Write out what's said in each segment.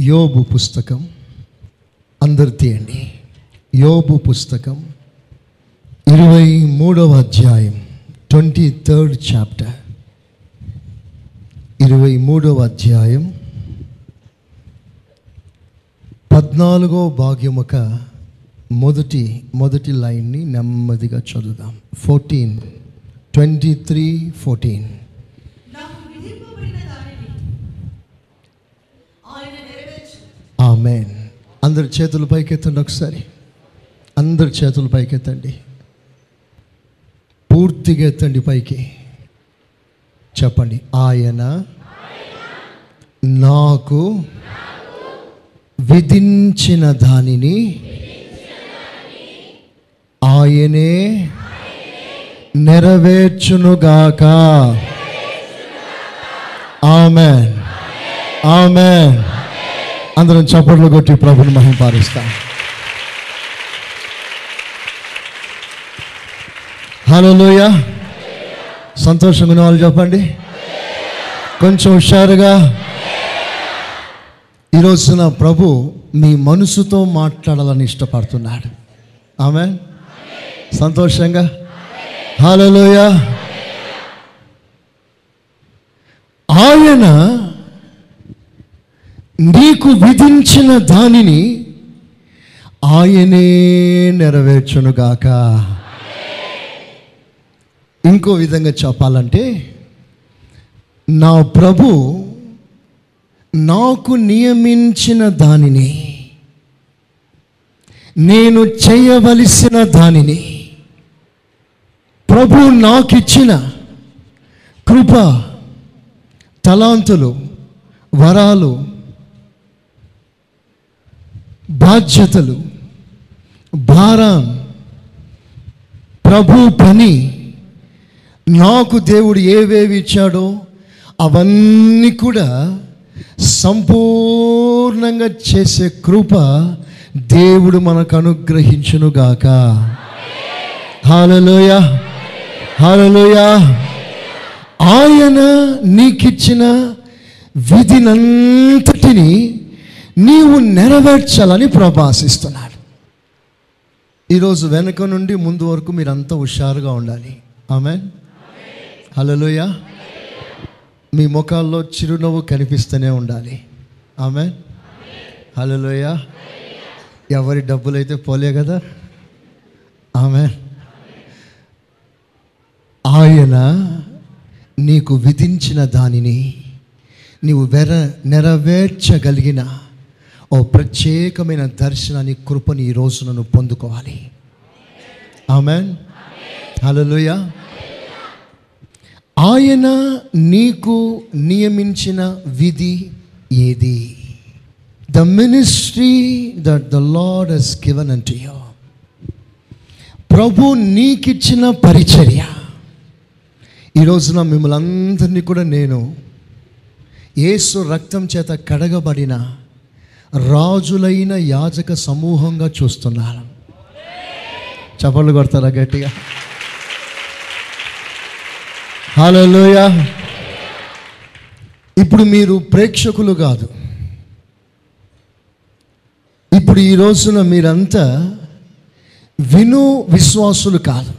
యోబు పుస్తకం. అందరు తీయండి. యోబు పుస్తకం ఇరవై మూడవ అధ్యాయం ట్వంటీ థర్డ్ చాప్టర్. ఇరవై మూడవ అధ్యాయం పద్నాలుగో భాగ్యం ఒక మొదటి మొదటి లైన్ని నెమ్మదిగా చదువుదాం. ఫోర్టీన్ ట్వంటీ త్రీ ఫోర్టీన్ నాకు విధింపబడిన దానిని ఆయన నెరవేర్చు మేన్ అందరి చేతులు పైకెత్తండి ఒకసారి. అందరి చేతులు పైకెత్తండి. పూర్తిగా ఎత్తండి పైకి. చెప్పండి ఆయన నాకు విధించిన దానిని ఆయనే నెరవేర్చునుగాక. ఆమెన్ ఆమెన్ అందరం చప్పట్లు కొట్టి ప్రభుని మహింపారుస్తాం హలో లోయ సంతోషంగా ఉన్న వాళ్ళు చెప్పండి. కొంచెం హుషారుగా. ఈరోజున ప్రభు మీ మనసుతో మాట్లాడాలని ఇష్టపడుతున్నాడు. ఆమె సంతోషంగా. హలో లోయ ఆయన నీకు విధించిన దానిని ఆయనే నెరవేర్చునుగాక. ఇంకో విధంగా చెప్పాలంటే నా ప్రభు నాకు నియమించిన దానిని నేను చేయవలసిన దానిని ప్రభు నాకిచ్చిన కృప తలాంతులు వరాలు బాధ్యతలు భారం ప్రభు పని నాకు దేవుడు ఏవేవి ఇచ్చాడో అవన్నీ కూడా సంపూర్ణంగా చేసే కృప దేవుడు మనకు అనుగ్రహించునుగాక. హాలలోయ హాలలోయ ఆయన నీకిచ్చిన విధినంతటిని నీవు నెరవేర్చాలని ప్రభాసిస్తున్నాడు ఈరోజు వెనుక నుండి ముందు వరకు మీరంతా హుషారుగా ఉండాలి. ఆమె హలోయ మీ ముఖాల్లో చిరునవ్వు కనిపిస్తూనే ఉండాలి. ఆమె హలోయ ఎవరి డబ్బులు అయితే పోలే కదా? ఆమె ఆయన నీకు విధించిన దానిని నీవు వెర నెరవేర్చగలిగిన ఓ ప్రత్యేకమైన దర్శనాన్ని కృపని ఈ రోజు నన్ను పొందుకోవాలి. ఆమెన్. హలోయ ఆయన నీకు నియమించిన విధి ఏది? The ministry that the Lord has given అంటూ యూ ప్రభు నీకిచ్చిన పరిచర్య. ఈ రోజున మిమ్మల్ని అందరినీ కూడా నేను ఏసు రక్తం చేత కడగబడిన రాజులైన యాజక సమూహంగా చూస్తున్నారు. చపళ్ళు కొడతారా గట్టిగా? హలోయ ఇప్పుడు మీరు ప్రేక్షకులు కాదు. ఇప్పుడు ఈ రోజున మీరంతా విను విశ్వాసులు కాదు.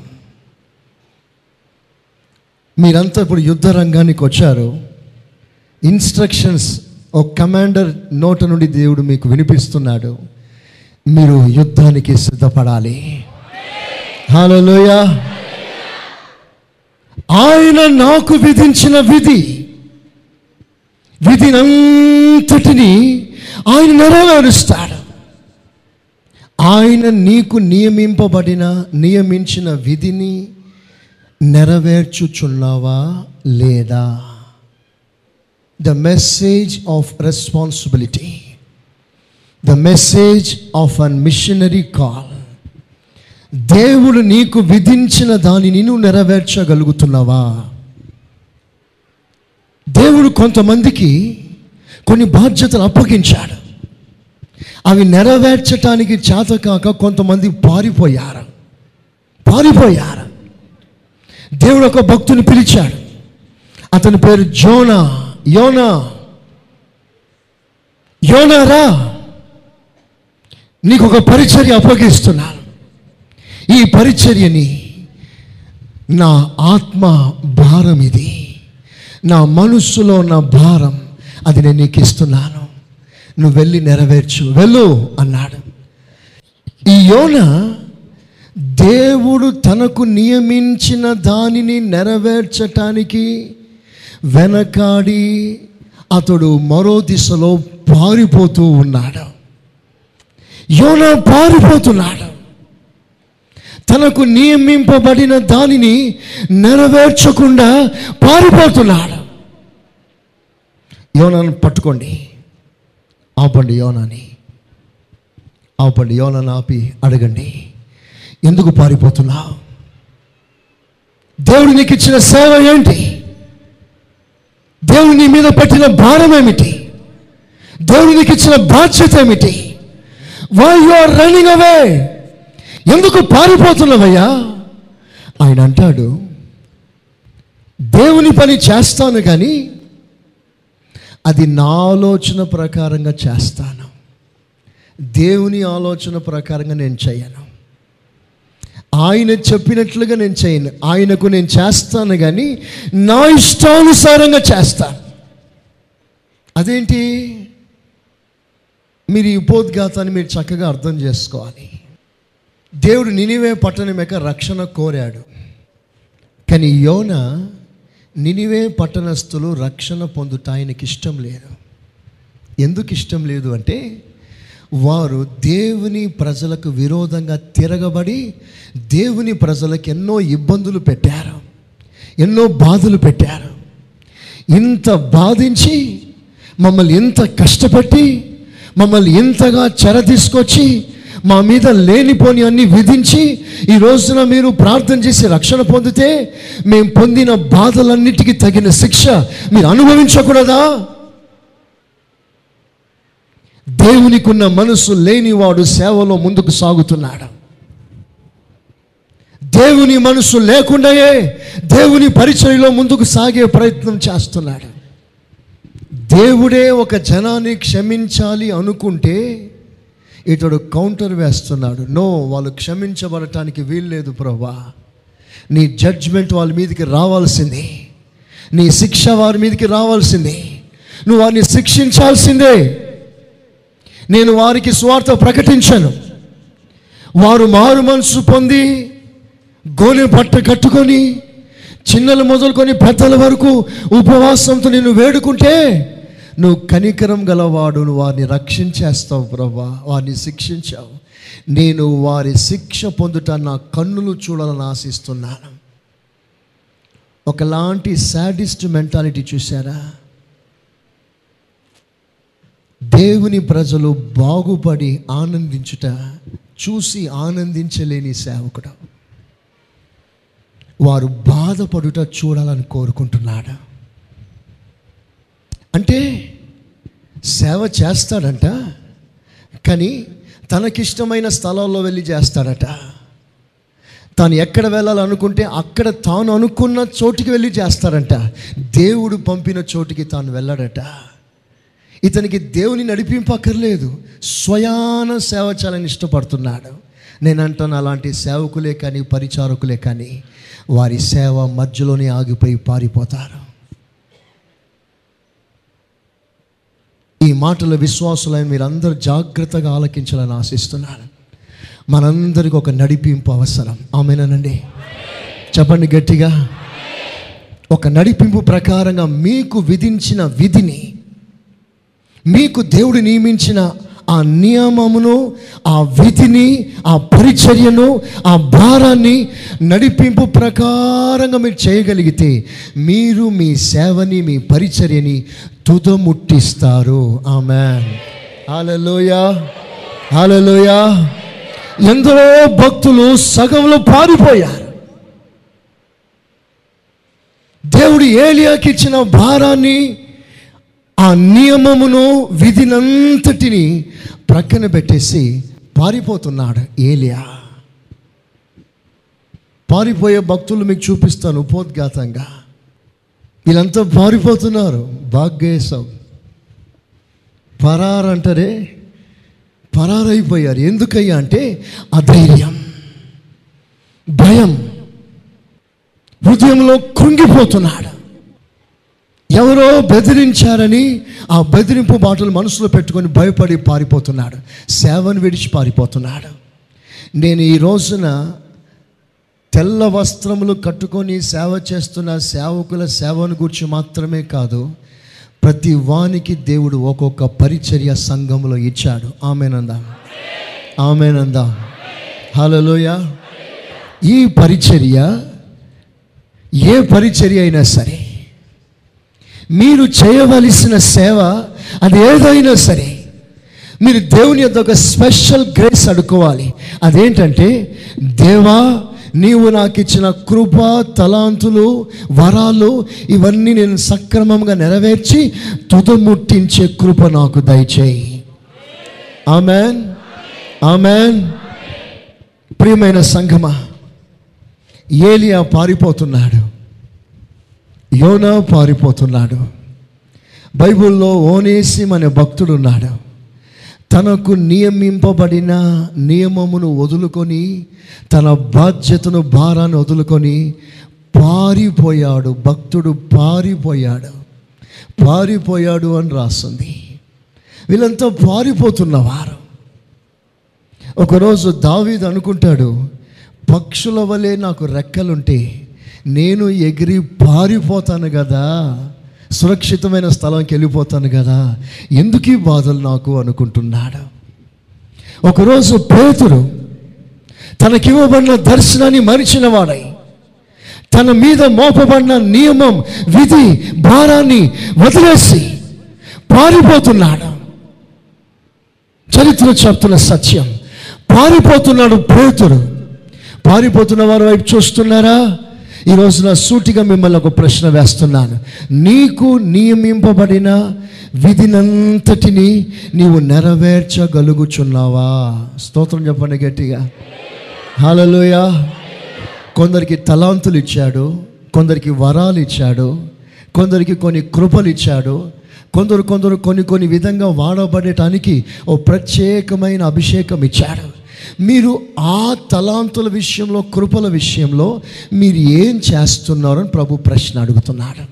మీరంతా ఇప్పుడు యుద్ధ రంగానికి వచ్చారు. ఇన్స్ట్రక్షన్స్ ఒక కమాండర్ నోట నుండి దేవుడు మీకు వినిపిస్తున్నాడు. మీరు యుద్ధానికి సిద్ధపడాలి. హలోయ ఆయన నాకు విధించిన విధి విధినంతటిని ఆయన నెరవేరుస్తాడు. ఆయన నీకు నియమింపబడిన నియమించిన విధిని నెరవేర్చుచున్నావా లేదా? The message of responsibility the message of an missionary call దేవుడు నీకు విధించిన దానిని నువ్వు నెరవేర్చగలుగుతున్నావా? దేవుడు కొంతమందికి కొన్ని బాధ్యతలు అప్పగించాడు. అవి నెరవేర్చటానికి చేతకాక కొంతమంది పారిపోయారు. పారిపోయారు. దేవుడు ఒక భక్తుని పిలిచాడు. అతని పేరు జోనా. యోనా. యోనారా నీకు ఒక పరిచర్య అప్పగిస్తున్నాను. ఈ పరిచర్యని నా ఆత్మ భారం ఇది. నా మనస్సులో ఉన్న భారం అది నేను నీకు ఇస్తున్నాను. నువ్వు వెళ్ళి నెరవేర్చు. వెళ్ళు అన్నాడు. ఈ యోన దేవుడు తనకు నియమించిన దానిని నెరవేర్చటానికి వెనకాడి అతడు మరో దిశలో పారిపోతూ ఉన్నాడు. యోన పారిపోతున్నాడు. తనకు నియమింపబడిన దానిని నెరవేర్చకుండా పారిపోతున్నాడు. యోనాను పట్టుకోండి. ఆపండి యోనాని. ఆపండి యోనాను ఆపి అడగండి. ఎందుకు పారిపోతున్నావు? దేవుడు నీకు ఇచ్చిన సేవ ఏంటి? దేవుని మీద పెట్టిన భారం ఏమిటి దేవునికి ఇచ్చిన బాధ్యత ఏమిటి why you are running away ఎందుకు పారిపోతున్నావయ్యా? ఆయన అంటాడు దేవుని పని చేస్తాను కానీ అది నా ఆలోచన ప్రకారంగా చేస్తాను. దేవుని ఆలోచన ప్రకారంగా నేను చేయను. ఆయన చెప్పినట్లుగా నేను చేయను. ఆయనకు నేను చేస్తాను కానీ నా ఇష్టానుసారంగా చేస్తాను. అదేంటి? మీరు ఈ ఉపోద్ఘాతాన్ని మీరు చక్కగా అర్థం చేసుకోవాలి. దేవుడు నినివే పట్టణం యొక్క రక్షణ కోరాడు. కానీ యోన నినివే పట్టణస్థులు రక్షణ పొందుట ఆయనకి ఇష్టం లేదు. ఎందుకు ఇష్టం లేదు అంటే వారు దేవుని ప్రజలకు విరోధంగా తిరగబడి దేవుని ప్రజలకు ఎన్నో ఇబ్బందులు పెట్టారు ఎన్నో బాధలు పెట్టారు. ఇంత బాధించి మమ్మల్ని ఇంత కష్టపెట్టి మమ్మల్ని ఇంతగా చెర తీసుకొచ్చి మా మీద లేనిపోని అన్ని విధించి ఈ రోజున మీరు ప్రార్థన చేసి రక్షణ పొందితే మేము పొందిన బాధలన్నిటికీ తగిన శిక్ష మీరు అనుభవించకూడదా? దేవునికున్న మనసు లేనివాడు సేవలో ముందుకు సాగుతున్నాడు. దేవుని మనసు లేకుండాయే దేవుని పరిచయలో ముందుకు సాగే ప్రయత్నం చేస్తున్నాడు. దేవుడే ఒక జనాన్ని క్షమించాలి అనుకుంటే ఇతడు కౌంటర్ వేస్తున్నాడు. నో వాళ్ళు క్షమించబడటానికి వీల్లేదు ప్రభా. నీ జడ్జ్మెంట్ వాళ్ళ మీదకి రావాల్సిందే. నీ శిక్ష వారి మీదకి రావాల్సిందే. నువ్వు వారిని శిక్షించాల్సిందే. నేను వారికి స్వార్థ ప్రకటించాను. వారు మారు మనసు పొంది గోనె బట్ట కట్టుకొని చిన్నలు మొదలుకొని పెద్దల వరకు ఉపవాసంతో నేను వేడుకుంటే నువ్వు కనికరం గలవాడు నువ్వు వారిని రక్షించేస్తావు ప్రభా వారిని శిక్షించావు. నేను వారి శిక్ష పొందుట నా కన్నులు చూడాలని ఆశిస్తున్నాను. ఒకలాంటి సాడిస్ట్ మెంటాలిటీ చూసారా దేవుని ప్రజలు బాగుపడి ఆనందించుట చూసి ఆనందించలేని సేవకుడు. వారు బాధపడుట చూడాలని కోరుకుంటున్నాడు? అంటే సేవ చేస్తాడంట కానీ తనకిష్టమైన స్థలాల్లో వెళ్ళి చేస్తాడట. తాను ఎక్కడ వెళ్ళాలనుకుంటే అక్కడ తాను అనుకున్న చోటికి వెళ్ళి చేస్తాడంట. దేవుడు పంపిన చోటికి తాను వెళ్ళాడట. ఇతనికి దేవుని నడిపింపక్కర్లేదు. స్వయాన సేవ చేయాలని ఇష్టపడుతున్నాడు. నేను అంటాను అలాంటి సేవకులే కానీ పరిచారకులే కానీ వారి సేవ మధ్యలోనే ఆగిపోయి పారిపోతారు. ఈ మాటల విశ్వాసులైన మీరందరూ జాగ్రత్తగా ఆలకించాలని ఆశిస్తున్నాను. మనందరికి ఒక నడిపింపు అవసరం. ఆమెనండి చెప్పండి గట్టిగా. ఒక నడిపింపు ప్రకారంగా మీకు విధించిన విధిని మీకు దేవుడు నియమించిన ఆ నియమమును ఆ విధిని ఆ పరిచర్యను ఆ భారాన్ని నడిపింపు ప్రకారంగా మీరు చేయగలిగితే మీరు మీ సేవని మీ పరిచర్యని తుదముట్టిస్తారు. ఆమె హాలలోయ హాలలోయ ఎందరో భక్తులు సగంలో పారిపోయారు. దేవుడు ఏలియాకి ఇచ్చిన భారాన్ని ఆ నియమమును విధినంతటిని ప్రక్కన పెట్టేసి పారిపోతున్నాడు ఏలియా. పారిపోయే భక్తులు మీకు చూపిస్తాను ఉపోద్ఘాతంగా. వీళ్ళంతా పారిపోతున్నారు భాగ్యేశం పరారు అంటారే పరారైపోయారు. ఎందుకయ్యా అంటే అధైర్యం భయం. హృదయంలో కృంగిపోతున్నాడు. ఎవరో బెదిరించారని ఆ బెదిరింపు మాటలు మనసులో పెట్టుకొని భయపడి పారిపోతున్నాడు. సేవను విడిచి పారిపోతున్నాడు. నేను ఈ రోజున తెల్ల వస్త్రములు కట్టుకొని సేవ చేస్తున్న సేవకుల సేవను గురించి మాత్రమే కాదు ప్రతి వానికి దేవుడు ఒక్కొక్క పరిచర్య సంఘంలో ఇచ్చాడు. ఆమెనందా? ఆమెనందా? హలోయ ఈ పరిచర్య ఏ పరిచర్య అయినా సరే మీరు చేయవలసిన సేవ అది ఏదైనా సరే మీరు దేవుని యొక్క ఒక స్పెషల్ గ్రేస్ అడుకోవాలి. అదేంటంటే దేవా నీవు నాకు ఇచ్చిన కృప తలాంతులు వరాలు ఇవన్నీ నేను సక్రమంగా నెరవేర్చి తుదముట్టించే కృప నాకు దయచేయి. ఆమెన్ ఆమెన్ ప్రియమైన సంఘమా ఏలియా పారిపోతున్నాడు. యోనా పారిపోతున్నాడు. బైబిల్లో ఓనేసిం అనే భక్తుడు ఉన్నాడు తనకు నియమింపబడిన నియమమును వదులుకొని తన బాధ్యతను భారాన్ని వదులుకొని పారిపోయాడు. భక్తుడు పారిపోయాడు. పారిపోయాడు అని రాస్తుంది వీళ్ళంతా పారిపోతున్నవారు ఒకరోజు దావీద్ అనుకుంటాడు పక్షుల వలె నాకు రెక్కలుంటే నేను ఎగిరి పారిపోతాను కదా. సురక్షితమైన స్థలంకి వెళ్ళిపోతాను కదా. ఎందుకు ఈ బాధలు నాకు అనుకుంటున్నాడు. ఒకరోజు పేతురు తనకివ్వబడిన దర్శనాన్ని మరిచిన వాడై తన మీద మోపబడిన నియమం విధి భారాన్ని వదిలేసి పారిపోతున్నాడు. చరిత్ర చెప్తున్న సత్యం పారిపోతున్నాడు పేతురు. పారిపోతున్న వారి వైపు చూస్తున్నారా? ఈరోజు నా సూటిగా మిమ్మల్ని ఒక ప్రశ్న వేస్తున్నాను. నీకు నియమింపబడిన విధినంతటిని నీవు నెరవేర్చగలుగుచున్నావా? స్తోత్రం చెప్పండి గట్టిగా. హలోయ కొందరికి తలాంతులు ఇచ్చాడు కొందరికి వరాలు ఇచ్చాడు కొందరికి కొన్ని కృపలు ఇచ్చాడు కొందరు కొందరు కొన్ని కొన్ని విధంగా వాడబడటానికి ఓ ప్రత్యేకమైన అభిషేకం ఇచ్చాడు. మీరు ఆ తలాంతుల విషయంలో కృపల విషయంలో మీరు ఏం చేస్తున్నారు అని ప్రభు ప్రశ్న అడుగుతున్నాడు.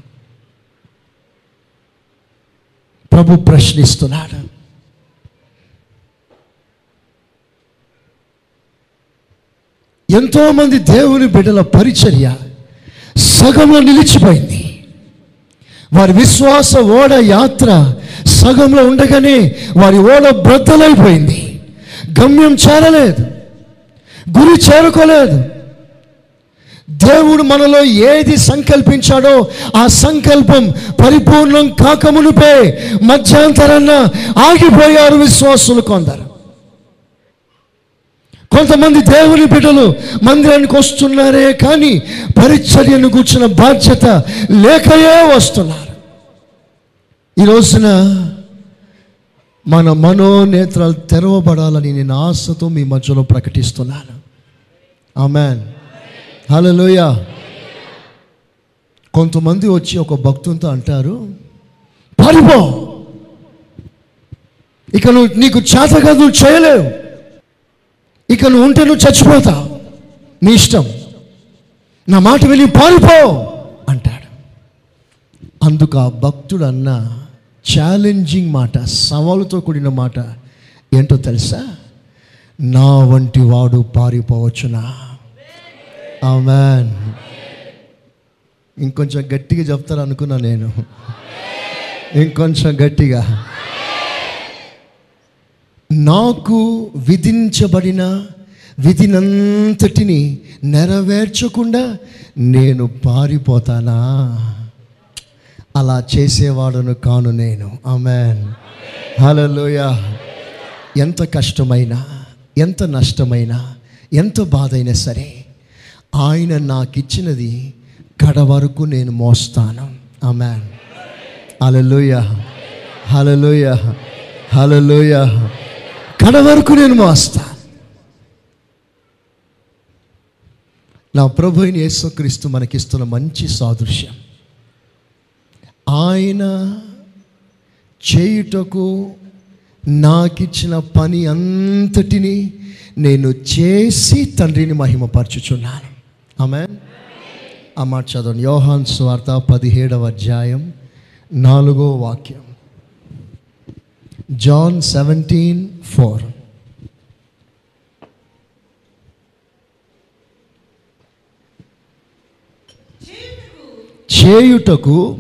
ప్రభు ప్రశ్నిస్తున్నాడు. ఎంతోమంది దేవుని బిడ్డల పరిచర్య సగంలో నిలిచిపోయింది. వారి విశ్వాస ఓడ యాత్ర సగంలో ఉండగానే వారి ఓడ బ్రద్దలైపోయింది. గమ్యం చేరలేదు. గురి చేరుకోలేదు. దేవుడు మనలో ఏది సంకల్పించాడో ఆ సంకల్పం పరిపూర్ణం కాకమునుపే మధ్యాంతరాన ఆగిపోయారు విశ్వాసులు కొందరు. కొంతమంది దేవుని బిడ్డలు మందిరానికి వస్తున్నారే కానీ పరిచర్యను కూర్చున్న బాధ్యత లేకయే వస్తున్నారు. ఈ రోజున మన మనోనేత్రాలు తెరవబడాలని నేను ఆశతో మీ మధ్యలో ప్రకటిస్తున్నాను. ఆమెన్ హలోయ కొంతమంది వచ్చి ఒక భక్తునితో అంటారు పారిపో ఇక నువ్వు నీకు చేతగా నువ్వు చేయలేవు. ఇక నువ్వు ఉంటే నువ్వు చచ్చిపోతావు నీ ఇష్టం. నా మాట వెళ్ళి పారిపో అంటాడు. అందుకు ఆ భక్తుడు అన్నా ఛాలెంజింగ్ మాట సవాలుతో కూడిన మాట ఏంటో తెలుసా నా వంటి వాడు పారిపోవచ్చునా ఆమెన్ ఇంకొంచెం గట్టిగా చెప్తారు అనుకున్నా నేను ఇంకొంచెం గట్టిగా నాకు విధించబడిన విధినంతటిని నెరవేర్చకుండా నేను పారిపోతానా అలా చేసేవాడును కాను నేను. ఆమెన్ హలోయ ఎంత కష్టమైనా ఎంత నష్టమైనా ఎంత బాధైనా సరే ఆయన నాకు ఇచ్చినది కడ వరకు నేను మోస్తాను. ఆమెన్ హలలోయ హలలోయ హలలోయ కడ వరకు నేను మోస్తా. నా ప్రభు యేసుక్రీస్తు మనకిస్తున్న మంచి సాదృశ్యం. ఆయన చేయుటకు నాకిచ్చిన పని అంతటిని నేను చేసి తండ్రిని మహిమపరచుచున్నాను. ఆమె ఆ మాట చదవండి. యోహాన్ స్వార్త పదిహేడవ అధ్యాయం నాలుగో వాక్యం. John seventeen four. చేయుటకు చేయుటకు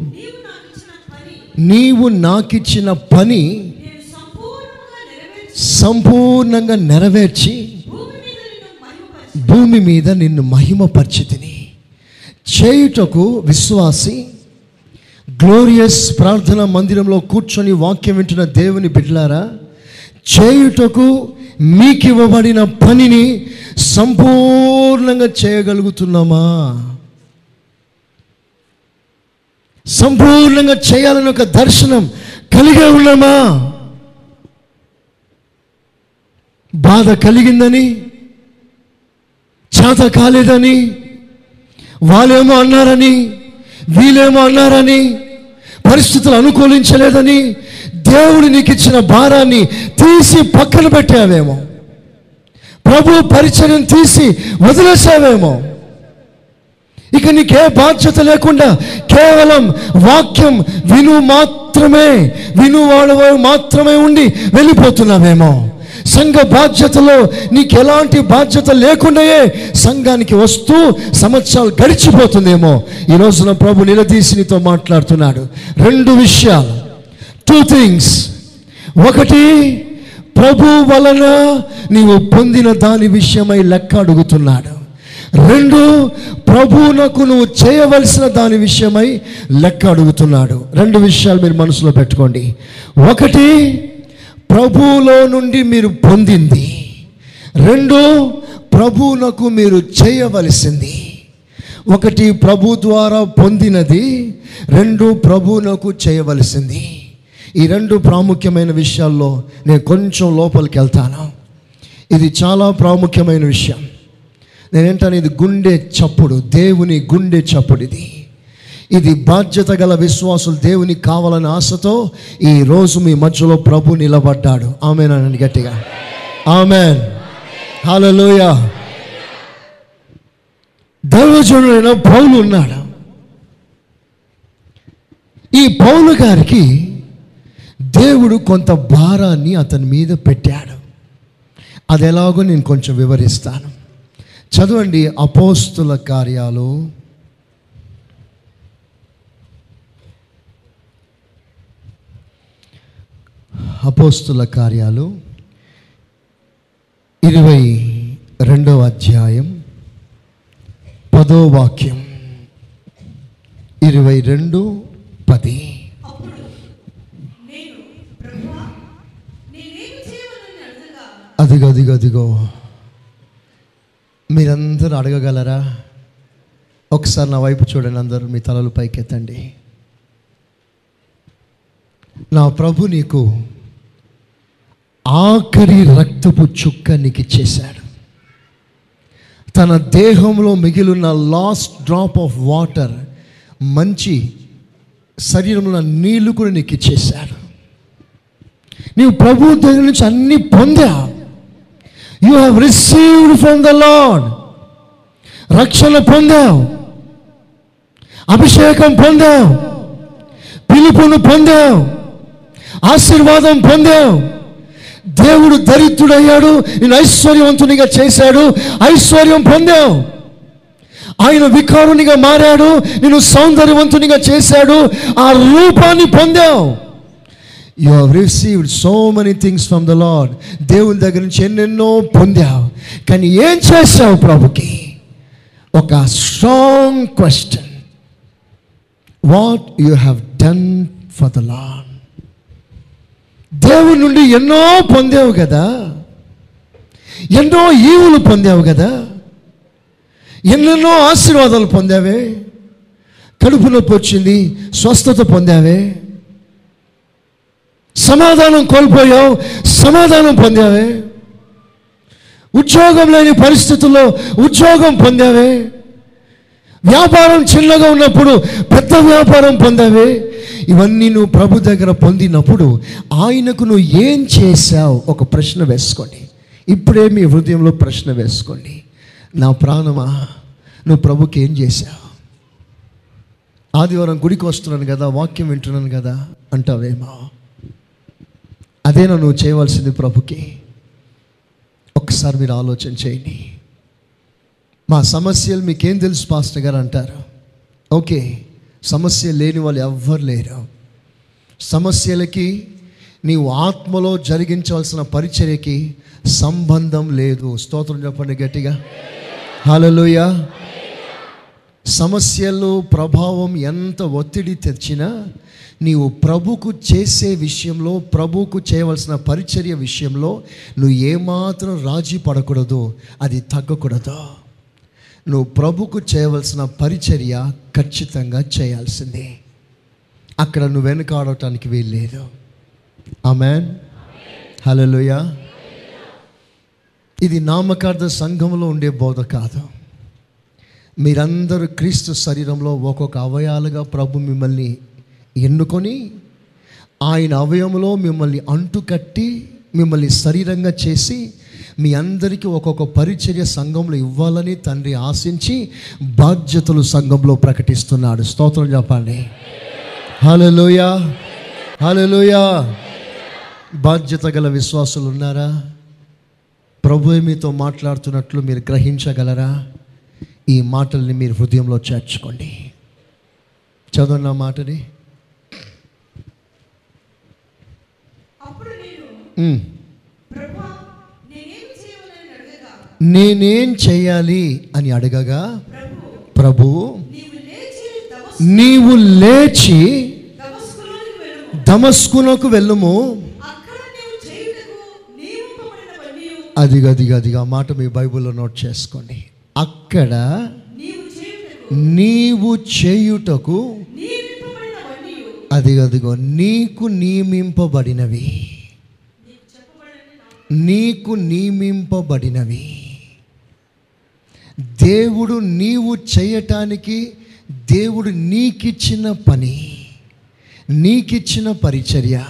నీవు నాకిచ్చిన పని సంపూర్ణంగా నెరవేర్చి భూమి మీద నిన్ను మహిమ నిన్ను మహిమపరిచితిని. చేయుటకు విశ్వాసి గ్లోరియస్ ప్రార్థన మందిరంలో కూర్చొని వాక్యం వింటున్న దేవుని బిడ్డలారా చేయుటకు మీకు ఇవ్వబడిన పనిని సంపూర్ణంగా చేయగలుగుతున్నామా? సంపూర్ణంగా చేయాలని ఒక దర్శనం కలిగే ఉన్నామా? బాధ కలిగిందని చేత కాలేదని వాళ్ళేమో అన్నారని వీళ్ళేమో అన్నారని పరిస్థితులు అనుకూలించలేదని దేవుడు నీకు ఇచ్చిన భారాన్ని తీసి పక్కన పెట్టావేమో. ప్రభు పరిచయం తీసి వదిలేసావేమో. ఇక నీకే బాధ్యత లేకుండా కేవలం వాక్యం విను మాత్రమే విను వినువాడు మాత్రమే ఉండి వెళ్ళిపోతున్నావేమో. సంఘ బాధ్యతలో నీకు ఎలాంటి బాధ్యత లేకుండాయే సంఘానికి వస్తూ సంవత్సరాలు గడిచిపోతుందేమో. ఈ రోజున ప్రభు నిలదీసి నీతో మాట్లాడుతున్నాడు. రెండు విషయాలు. టూ థింగ్స్ ఒకటి ప్రభు వలన నీవు పొందిన దాని విషయమై లెక్క అడుగుతున్నాడు. రెండు ప్రభువునకు నువ్వు చేయవలసిన దాని విషయమై లెక్క అడుగుతున్నాడు. రెండు విషయాలు మీరు మనసులో పెట్టుకోండి. ఒకటి ప్రభువులో నుండి మీరు పొందింది. రెండు ప్రభువునకు మీరు చేయవలసింది. ఒకటి ప్రభు ద్వారా పొందినది. రెండు ప్రభువునకు చేయవలసింది. ఈ రెండు ప్రాముఖ్యమైన విషయాల్లో నేను కొంచెం లోపలికి వెళ్తాను. ఇది చాలా ప్రాముఖ్యమైన విషయం. నేనేంటాను ఇది గుండె చప్పుడు దేవుని గుండె చప్పుడు ఇది. ఇది బాధ్యత గల విశ్వాసులు దేవునికి కావాలనే ఆశతో ఈ రోజు మీ మధ్యలో ప్రభు నిలబడ్డాడు. ఆమెనండి గట్టిగా. ఆమెన్. హలోయ దైవజనుడైన పౌలు ఉన్నాడు. ఈ పౌలు గారికి దేవుడు కొంత భారాన్ని అతని మీద పెట్టాడు. అది ఎలాగో నేను కొంచెం వివరిస్తాను. చదవండి అపోస్తుల కార్యాలు. అపోస్తుల కార్యాలు. ఇరవై రెండవ అధ్యాయం. పదో వాక్యం. ఇరవై రెండు పది. అదిగో అదిగో అదిగో. మీరందరూ అడగగలరా? ఒకసారి నా వైపు చూడండి అందరూ మీ తలలు పైకెత్తండి. నా ప్రభు నీకు ఆఖరి రక్తపు చుక్క నీకు ఇచ్చేశాడు. తన దేహంలో మిగిలిన లాస్ట్ డ్రాప్ ఆఫ్ వాటర్ మంచి శరీరంలో నీళ్ళు కూడా నీకు ఇచ్చేశాడు. నీవు ప్రభు దగ్గర నుంచి అన్ని పొందావు you have received from the Lord రక్షణ పొందావు. అభిషేకం పొందావు. పిలుపును పొందావు. ఆశీర్వాదం పొందావు. దేవుడు దరిద్రుడయ్యాడు. నేను ఐశ్వర్యవంతునిగా చేశాడు. ఐశ్వర్యం పొందావు. ఆయన వికారునిగా మారాడు. నేను సౌందర్యవంతునిగా చేశాడు. ఆ రూపాన్ని పొందావు. You have received so many things from the Lord దేవుని దగ్గర నుంచి ఎన్నెన్నో పొందావు. కానీ ఏం చేశావు ప్రభుకి? ఒక strong question what you have done for the Lord దేవుని నుండి ఎన్నో పొందావు కదా? ఎన్నో ఈవులు పొందావు కదా? ఎన్నెన్నో ఆశీర్వాదాలు పొందావే? కడుపు నొప్పి వచ్చింది స్వస్థత పొందావే? సమాధానం కోల్పోయావు సమాధానం పొందావే. ఉద్యోగం లేని పరిస్థితుల్లో ఉద్యోగం పొందావే. వ్యాపారం చిన్నగా ఉన్నప్పుడు పెద్ద వ్యాపారం పొందావే. ఇవన్నీ నువ్వు ప్రభు దగ్గర పొందినప్పుడు ఆయనకు నువ్వు ఏం చేశావు? ఒక ప్రశ్న వేసుకోండి. ఇప్పుడే మీ హృదయంలో ప్రశ్న వేసుకోండి. నా ప్రాణమా? నువ్వు ప్రభుకి ఏం చేశావు? ఆదివారం గుడికి వస్తున్నాను కదా వాక్యం వింటున్నాను కదా అంటావేమో. అదేనా నువ్వు చేయవలసింది ప్రభుకి? ఒక్కసారి మీరు ఆలోచన చేయండి. మా సమస్యలు మీకేం తెలుసు పాస్టర్ గారు అంటారు. ఓకే సమస్య లేని వాళ్ళు ఎవ్వరు లేరు. సమస్యలకి నీవు ఆత్మలో జరిగించవలసిన పరిచర్యకి సంబంధం లేదు. స్తోత్రం చెప్పండి గట్టిగా. హలోయ సమస్యలు ప్రభావం ఎంత ఒత్తిడి తెచ్చినా నీవు ప్రభుకు చేసే విషయంలో ప్రభుకు చేయవలసిన పరిచర్య విషయంలో నువ్వు ఏమాత్రం రాజీ పడకూడదు అది తగ్గకూడదు. నువ్వు ప్రభుకు చేయవలసిన పరిచర్య ఖచ్చితంగా చేయాల్సిందే. అక్కడ నువ్వు వెనుకాడటానికి వీల్లేదు. ఆమెన్ హలోయ ఇది నామకార్థ సంఘంలో ఉండే బోధ కాదు. మీరందరూ క్రీస్తు శరీరంలో ఒక్కొక్క అవయాలుగా ప్రభు మిమ్మల్ని ఎన్నుకొని ఆయన అవయములో మిమ్మల్ని అంటుకట్టి మిమ్మల్ని శరీరంగా చేసి మీ అందరికీ ఒక్కొక్క పరిచర్య సంఘంలో ఇవ్వాలని తండ్రి ఆశించి బాధ్యతలు సంఘంలో ప్రకటిస్తున్నాడు. స్తోత్రం చెప్పండి. హలోయ హలోయ బాధ్యత గల విశ్వాసులు ఉన్నారా? ప్రభు మీతో మాట్లాడుతున్నట్లు మీరు గ్రహించగలరా? ఈ మాటల్ని మీరు హృదయంలో చేర్చుకోండి. చదవన్న మాటని. నేను చేయాలి అని అడగగా ప్రభు నీవు లేచి దమస్కులోనికి వెళ్ళుము. దమస్కునకు అది అది అది ఆ మాట మీ బైబిల్లో నోట్ చేసుకోండి. అక్కడ నీవు చేయుటకు నీవు చేయుటకు నియమింపబడినవన్నీ అది అదిగో నీకు నియమింపబడినవి. నీకు నియమింపబడినవి. దేవుడు నీవు చేయటానికి దేవుడు నీకిచ్చిన పని నీకిచ్చిన పరిచర్య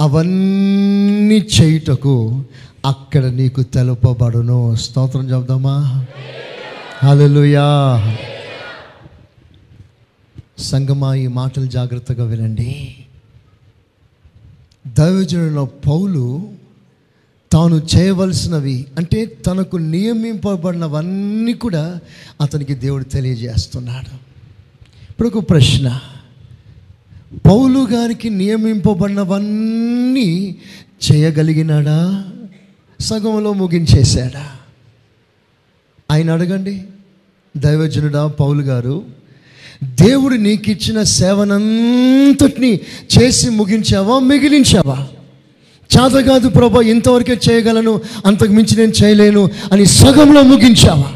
అవన్నీ చేయుటకు అక్కడ నీకు తెలుపబడును. స్తోత్రం చెబుదామా? హల్లెలూయా. సంగమా ఈ మాటలు జాగ్రత్తగా వినండి. దైవజనులో పౌలు తాను చేయవలసినవి అంటే తనకు నియమింపబడినవన్నీ కూడా అతనికి దేవుడు తెలియజేస్తున్నాడు. ఇప్పుడు ఒక ప్రశ్న. పౌలు గారికి నియమింపబడినవన్నీ చేయగలిగినాడా? సగంలో ముగించేశాడా? ఆయన అడగండి. దైవజనుడా పౌలు గారు దేవుడు నీకు ఇచ్చిన సేవనంతటిని చేసి ముగించావా? మిగిలించావా? చేత కాదు ప్రభా ఇంతవరకే చేయగలను అంతకు మించి నేను చేయలేను అని సగంలో ముగించావా?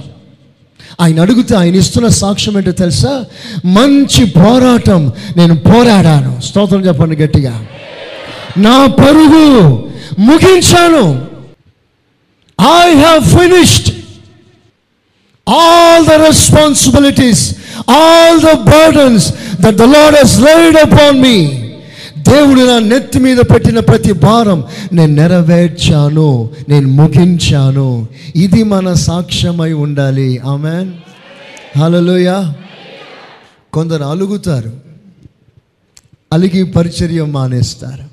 ఆయన అడుగుతే ఆయన ఇస్తున్న సాక్ష్యం ఏంటో తెలుసా? మంచి పోరాటం నేను పోరాడాను. స్తోత్రం చెప్పండి గట్టిగా. నా పరుగు ముగించాను. I have finished all the responsibilities all the burdens that the Lord has laid upon me దేవుడు నా నెత్తి మీద పెట్టిన ప్రతి భారం నేను నెరవేర్చాను నేను ముగించాను. ఇది మన సాక్ష్యమై ఉండాలి. ఆమెన్. హలోయ కొందరు అలుగుతారు అలిగి పరిచర్య మానేస్తారు.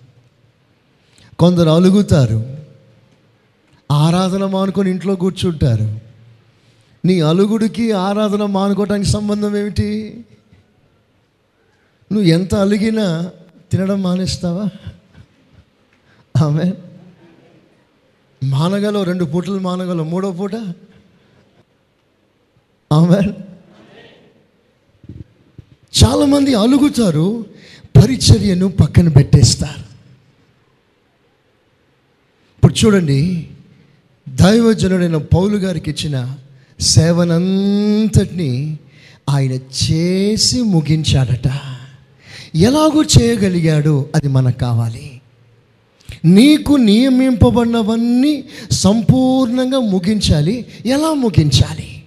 కొందరు అలుగుతారు ఆరాధన మానుకొని ఇంట్లో కూర్చుంటారు. నీ అలుగుడికి ఆరాధన మానుకోవటానికి సంబంధం ఏమిటి? నువ్వు ఎంత అలిగినా తినడం మానేస్తావా? ఆమె మానగలవు రెండు పూటలు మానగలవు మూడో పూట? ఆమె చాలామంది అలుగుతారు పరిచర్యను పక్కన పెట్టేస్తారు. ఇప్పుడు చూడండి దైవజనుడైన పౌలు గారికి ఇచ్చిన సేవనంతటిని ఆయన చేసి ముగించాడట. ఎలాగో చేయగలిగాడో అది మనకు కావాలి. నీకు నియమింపబడినవన్నీ సంపూర్ణంగా ముగించాలి. ఎలా ముగించాలి?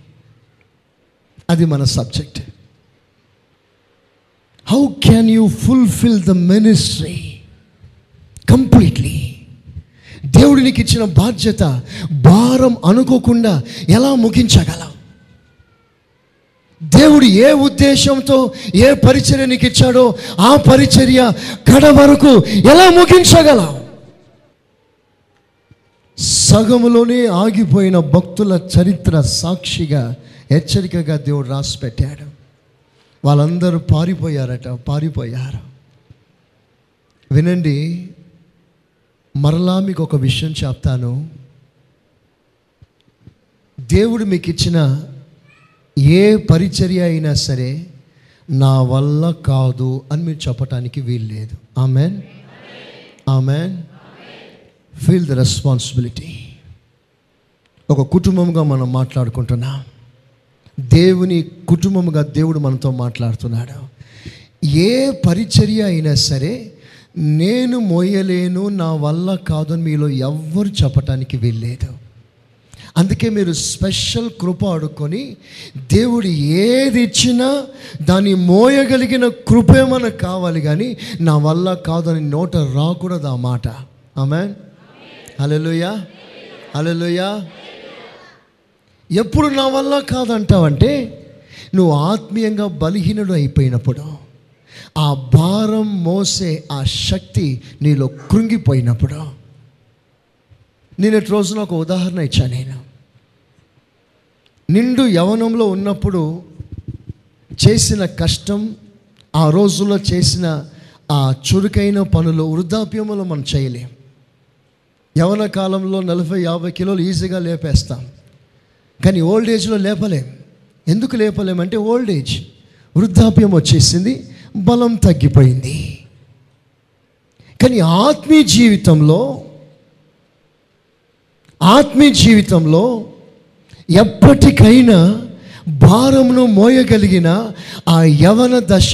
అది మన subject. How can you fulfil the ministry completely దేవుడు నీకు ఇచ్చిన బాధ్యత భారం అనుకోకుండా ఎలా ముగించగలవు? దేవుడు ఏ ఉద్దేశంతో ఏ పరిచర్య నీకు ఇచ్చాడో ఆ పరిచర్య కడ వరకు ఎలా ముగించగల? సగములోనే ఆగిపోయిన భక్తుల చరిత్ర సాక్షిగా హెచ్చరికగా దేవుడు రాసి పెట్టాడు వాళ్ళందరూ పారిపోయారట పారిపోయారు. వినండి మరలా మీకు ఒక విషయం చెప్తాను. దేవుడు మీకు ఇచ్చిన ఏ పరిచర్య అయినా సరే నా వల్ల కాదు అని మీరు చెప్పటానికి వీలు లేదు amen amen feel the responsibility ఒక కుటుంబంగా మనం మాట్లాడుకుంటున్నాం. దేవుని కుటుంబంగా దేవుడు మనతో మాట్లాడుతున్నాడు. ఏ పరిచర్య అయినా సరే నేను మోయలేను నా వల్ల కాదు అని మీలో ఎవ్వరు చెప్పటానికి వీల్లేదు. అందుకే మీరు స్పెషల్ కృప అడుక్కొని దేవుడు ఏది ఇచ్చినా దాన్ని మోయగలిగిన కృపే మనకు కావాలి కానీ నా వల్ల కాదని నోట రాకూడదు ఆ మాట. ఆమె అలెలుయా అలెలుయా ఎప్పుడు నా వల్ల కాదంటావంటే నువ్వు ఆత్మీయంగా బలహీనుడు అయిపోయినప్పుడు ఆ భారం మోసే ఆ శక్తి నీలో కృంగిపోయినప్పుడు. నిన్నటి రోజున ఒక ఉదాహరణ ఇచ్చాను నేను. నిండు యవనంలో ఉన్నప్పుడు చేసిన కష్టం ఆ రోజుల్లో చేసిన ఆ చురుకైన పనులు వృద్ధాప్యంలో మనం చేయలేం. యవన కాలంలో నలభై యాభై కిలోలు ఈజీగా లేపేస్తాం. కానీ ఓల్డ్ ఏజ్లో లేపలేం. ఎందుకు లేపలేమంటే ఓల్డ్ ఏజ్. వృద్ధాప్యం వచ్చేసింది బలం తగ్గిపోయింది. కానీ ఆత్మీయ జీవితంలో ఆత్మీయ జీవితంలో ఎప్పటికైనా భారమును మోయగలిగిన ఆ యవన దశ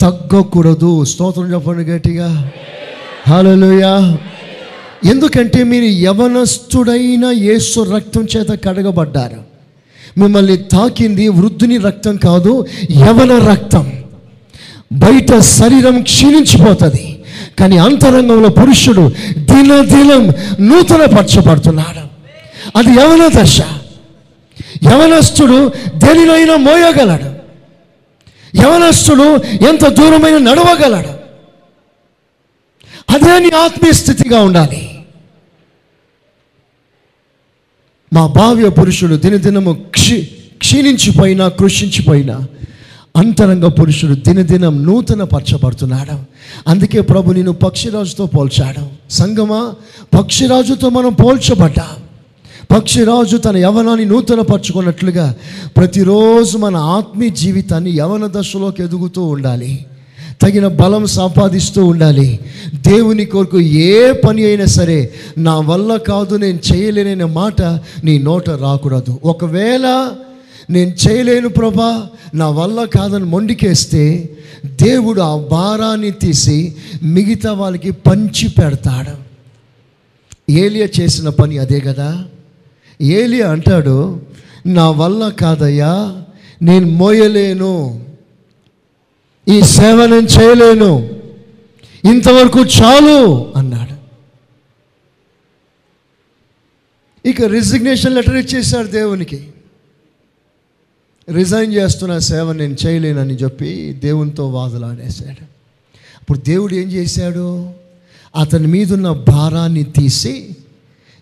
తగ్గకూడదు. స్తోత్రం చెప్పండి గట్టిగా. హలోయా ఎందుకంటే మీరు యవనస్తుడైన యేసు రక్తం చేత కడగబడ్డారు. మిమ్మల్ని తాకింది వృద్ధుని రక్తం కాదు యవన రక్తం. బయట శరీరం క్షీణించిపోతుంది. కానీ అంతరంగంలో పురుషుడు దినదినం నూతన పరచబడుతున్నాడు అది యవన దశ. యవనస్తుడు దేనినైనా మోయగలడు. యవనస్తుడు ఎంత దూరమైన నడవగలడు. అదే నీ ఆత్మీయ స్థితిగా ఉండాలి. మా భావ్య పురుషుడు దినదినము క్షీ క్షీణించిపోయినా కృషించిపోయినా అంతరంగ పురుషుడు దినదినం నూతన పరచబడుతున్నాడు. అందుకే ప్రభు నేను పక్షిరాజుతో పోల్చాడు. సంగమా పక్షిరాజుతో మనం పోల్చబడ్డా. పక్షిరాజు తన యవనాన్ని నూతన పరచుకున్నట్లుగా ప్రతిరోజు మన ఆత్మీయ జీవితాన్ని యవన దశలోకి ఎదుగుతూ ఉండాలి. తగిన బలం సంపాదిస్తూ ఉండాలి. దేవుని కొరకు ఏ పని అయినా సరే నా వల్ల కాదు నేను చేయలేననే మాట నీ నోట రాకూడదు. ఒకవేళ నేను చేయలేను ప్రభా. నా వల్ల కాదని మొండికేస్తే దేవుడు ఆ భారాన్ని తీసి మిగతా వాళ్ళకి పంచి పెడతాడు. ఏలియా చేసిన పని అదే కదా. ఏలియా అంటాడు నా వల్ల కాదయ్యా నేను మోయలేను. ఈ సేవ నేను చేయలేను. ఇంతవరకు చాలు అన్నాడు. ఇక రిజిగ్నేషన్ లెటర్ ఇచ్చేశాడు దేవునికి. రిజైన్ చేస్తున్న సేవ నేను చేయలేనని చెప్పి దేవునితో వాదులాడేశాడు. అప్పుడు దేవుడు ఏం చేశాడు? అతని మీదున్న భారాన్ని తీసి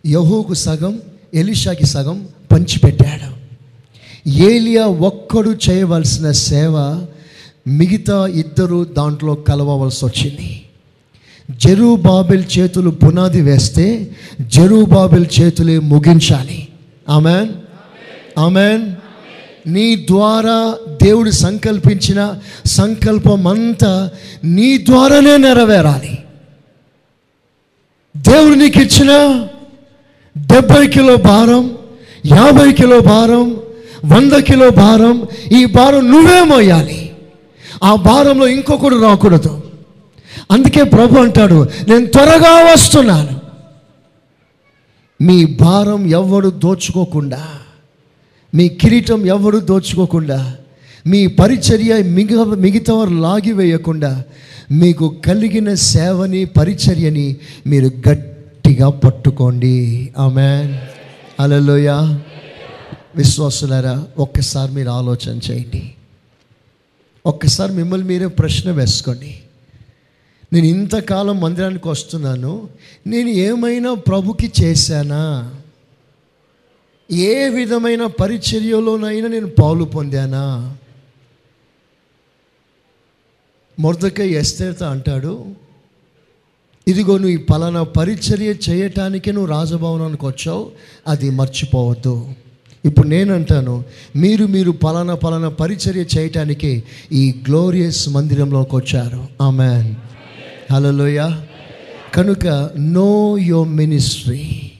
యహోకు సగం ఎలిషాకి సగం పంచిపెట్టాడు. ఏలియా ఒక్కడు చేయవలసిన సేవ మిగతా ఇద్దరు దాంట్లో కలవవలసి వచ్చింది. జెరూబాబెల్ చేతులు పునాది వేస్తే జెరూబాబెల్ చేతులే ముగించాలి. ఆమెన్? ఆమెన్. నీ ద్వారా దేవుడు సంకల్పించిన సంకల్పం అంతా నీ ద్వారానే నెరవేరాలి. దేవుడు నీకు ఇచ్చిన డెబ్బై కిలో భారం యాభై కిలో భారం వంద కిలో భారం ఈ భారం నువ్వే మోయాలి. ఆ భారంలో ఇంకొకడు రాకూడదు. అందుకే ప్రభు అంటాడు నేను త్వరగా వస్తున్నాను. మీ భారం ఎవ్వడు దోచుకోకుండా మీ కిరీటం ఎవరు దోచుకోకుండా మీ పరిచర్య మిగ మిగతా వారు లాగివేయకుండా మీకు కలిగిన సేవని పరిచర్యని మీరు గట్టిగా పట్టుకోండి. ఆమె అలలోయ విశ్వాసులారా ఒక్కసారి మీరు ఆలోచన చేయండి. ఒక్కసారి మిమ్మల్ని మీరే ప్రశ్న వేసుకోండి. నేను ఇంతకాలం మందిరానికి వస్తున్నాను నేను ఏమైనా ప్రభుకి చేశానా? ఏ విధమైన పరిచర్యలోనైనా నేను పాలు పొందానా? మొరదకై ఎస్తేత అంటాడు ఇదిగో నువ్వు ఈ పలానా పరిచర్య చేయటానికే నువ్వు రాజభవనానికి వచ్చావు అది మర్చిపోవద్దు. ఇప్పుడు నేను అంటాను మీరు మీరు పలానా పలానా పరిచర్య చేయటానికి ఈ గ్లోరియస్ మందిరంలోకి వచ్చారు. ఆమెన్. హలోయ కనుక నో యో మినిస్ట్రీ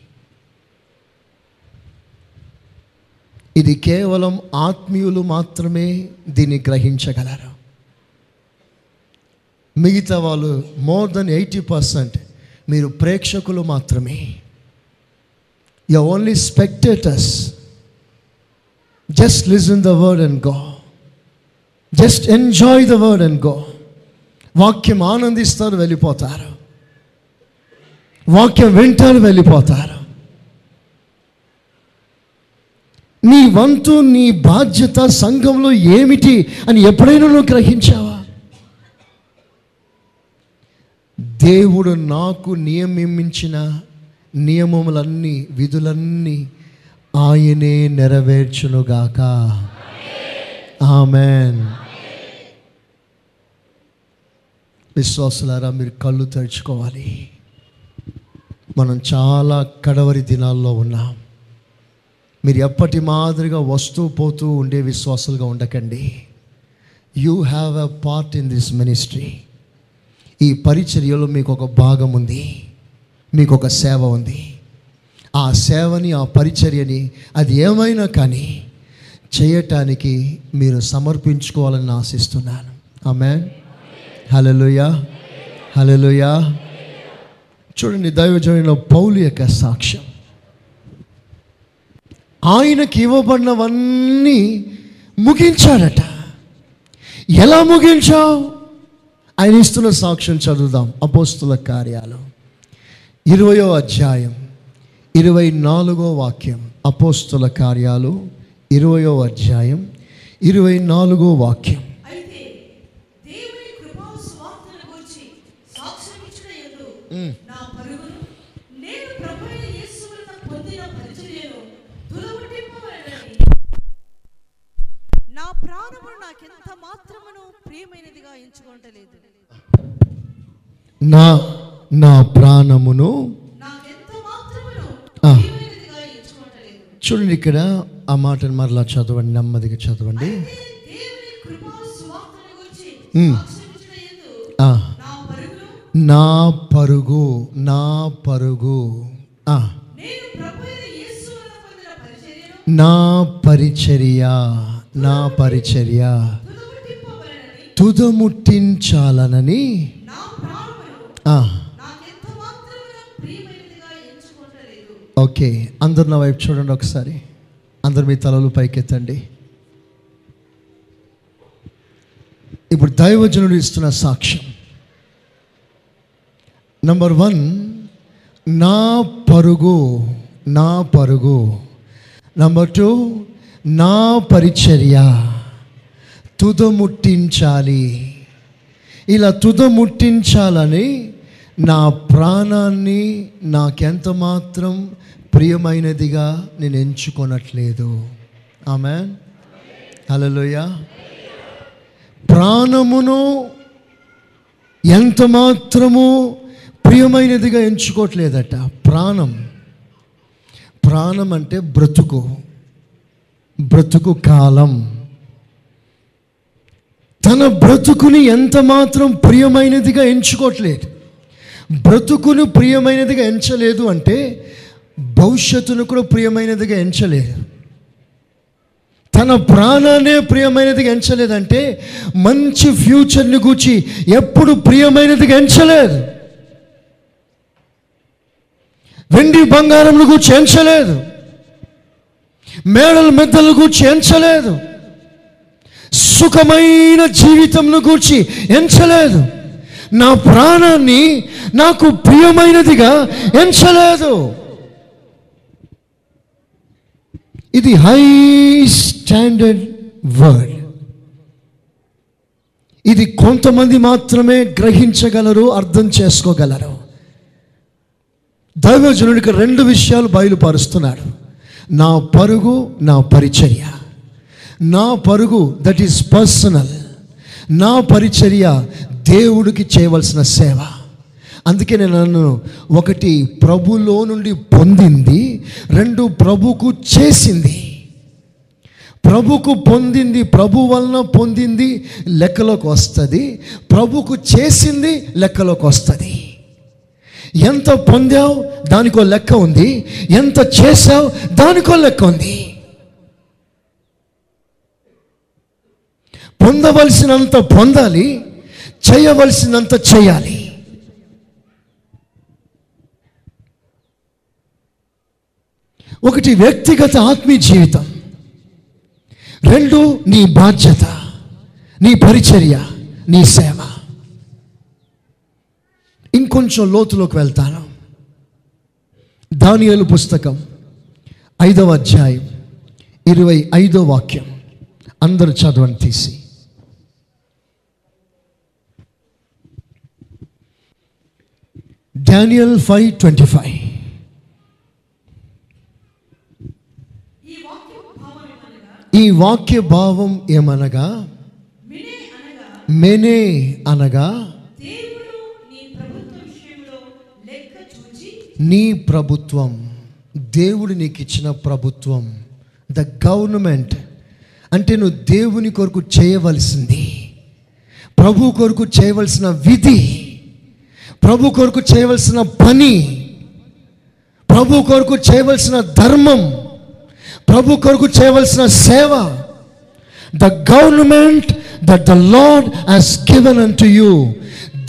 ఇది కేవలం ఆత్మీయులు మాత్రమే దీన్ని గ్రహించగలరు. మిగతా వాళ్ళు మోర్ దెన్ ఎయిటీ పర్సెంట్ మీరు ప్రేక్షకులు మాత్రమే. You only spectators. Just listen the word and go. Just enjoy the word and go. వాక్యం ఆనందిస్తారు వెళ్ళిపోతారు. వాక్యం వింటారు వెళ్ళిపోతారు. నీ వంతు నీ బాధ్యత సంఘంలో ఏమిటి అని ఎప్పుడైనా నువ్వు గ్రహించావా? దేవుడు నాకు నియమించిన నియమములన్నీ విధులన్నీ ఆయనే నెరవేర్చునుగాక. ఆమెన్. విశ్వాసులారా మీరు కళ్ళు తెరుచుకోవాలి. మనం చాలా కడవరి దినాల్లో ఉన్నాం. మీరు ఎప్పటి మాదిరిగా వస్తూ పోతూ ఉండే విశ్వాసులుగా ఉండకండి. You have a part in this ministry ఈ పరిచర్యలో మీకు ఒక భాగం ఉంది. మీకు ఒక సేవ ఉంది. ఆ సేవని ఆ పరిచర్యని అది ఏమైనా కానీ చేయటానికి మీరు సమర్పించుకోవాలని ఆశిస్తున్నాను. ఆమె హలలుయా హలలుయా చూడండి దైవజనుల పౌలు యొక్క సాక్ష్యం. ఆయనకి ఇవ్వబడినవన్నీ ముగించాడట. ఎలా ముగించావు? ఆయన ఇస్తున్న సాక్ష్యం చదువుదాం. అపోస్తుల కార్యాలు. ఇరవయో అధ్యాయం ఇరవై నాలుగో వాక్యం. అపోస్తుల కార్యాలు ఇరవయో అధ్యాయం ఇరవై నాలుగో వాక్యం అయితే దేవుని కృపా సువార్తను గురించి సాక్ష్యమిచ్చిన యందు నా పరుగును నేను ప్రభువైన యేసు వలన పొందిన పరిచర్యను తులవటింపవలెనని నా ప్రాణమును నాకెంత మాత్రమును ప్రియమైనదిగా ఎంచుకోవటలేదు నా నా ప్రాణమును చూడండి ఇక్కడ ఆ మాటను మరలా చదవండి నెమ్మదిగా చదవండి. నా పరుగు నా పరుగు. నా పరిచర్య నా పరిచర్య. తుదముట్టించాలనని ఓకే అందరు నా వైపు చూడండి ఒకసారి. అందరు మీ తలలు పైకెత్తండి. ఇప్పుడు దైవజనుడు ఇస్తున్న సాక్ష్యం. నంబర్ వన్ నా పరుగు నా పరుగు. నంబర్ టూ నా పరిచర్య. తుదముట్టించాలి. ఇలా తుదముట్టించాలని నా ప్రాణాన్ని నాకెంత మాత్రం ప్రియమైనదిగా నేను ఎంచుకొనట్లేదు. ఆమె హలోయ ప్రాణమును ఎంత మాత్రము ప్రియమైనదిగా ఎంచుకోవట్లేదట. ప్రాణం. ప్రాణం అంటే బ్రతుకు. బ్రతుకు కాలం. తన బ్రతుకుని ఎంత మాత్రం ప్రియమైనదిగా ఎంచుకోవట్లేదు. బ్రతుకును ప్రియమైనదిగా ఎంచలేదు అంటే భవిష్యత్తును కూడా ప్రియమైనదిగా ఎంచలేదు. తన ప్రాణాన్నే ప్రియమైనదిగా ఎంచలేదంటే మంచి ఫ్యూచర్ని గూర్చి ఎప్పుడు ప్రియమైనదిగా ఎంచలేదు. వెండి బంగారంను గూర్చి ఎంచలేదు. మేడల మెద్దలు గూర్చి ఎంచలేదు. సుఖమైన జీవితంను గూర్చి ఎంచలేదు. నా ప్రాణాన్ని నాకు ప్రియమైనదిగా ఎంచలేదు. ఇది హై స్టాండర్డ్ వర్డ్. ఇది కొంతమంది మాత్రమే గ్రహించగలరు అర్థం చేసుకోగలరు. దైవజనుడికి రెండు విషయాలు బయలుపరుస్తున్నాడు. నా పరుగు నా పరిచర్య. నా పరుగు దట్ ఈస్ పర్సనల్ నా పరిచర్య దేవుడికి చేయవలసిన సేవ. అందుకే నేను నన్ను ఒకటి ప్రభులో నుండి పొందింది రెండు ప్రభుకు చేసింది. ప్రభుకు పొందింది ప్రభు వలన పొందింది లెక్కలోకి వస్తుంది. ప్రభుకు చేసింది లెక్కలోకి వస్తుంది. ఎంత పొందావు దానికో లెక్క ఉంది. ఎంత చేసావు దానికో లెక్క ఉంది. పొందవలసినంత పొందాలి చేయవలసినంత చేయాలి. ఒకటి వ్యక్తిగత ఆత్మీయ జీవితం. రెండు నీ బాధ్యత నీ పరిచర్య నీ సేవ. ఇంకొంచెం లోతులోకి వెళ్తాను. దానియలు పుస్తకం ఐదవ అధ్యాయం ఇరవై ఐదో వాక్యం. అందరూ చదవని తీసి. డానియల్ ఫైవ్ ట్వంటీ ఫైవ్ ఈ వాక్యం భావం ఏమనగా? మెనే అనగా? నీ ప్రభుత్వం దేవుడు నీకు ఇచ్చిన ప్రభుత్వం. ద గవర్నమెంట్ అంటే నువ్వు దేవుని కొరకు చేయవలసింది. ప్రభు కొరకు చేయవలసిన విధి. ప్రభు కొరకు చేయవలసిన పని ప్రభు కొరకు చేయవలసిన ధర్మం ప్రభు కొరకు చేయవలసిన సేవ the government that the Lord has given unto you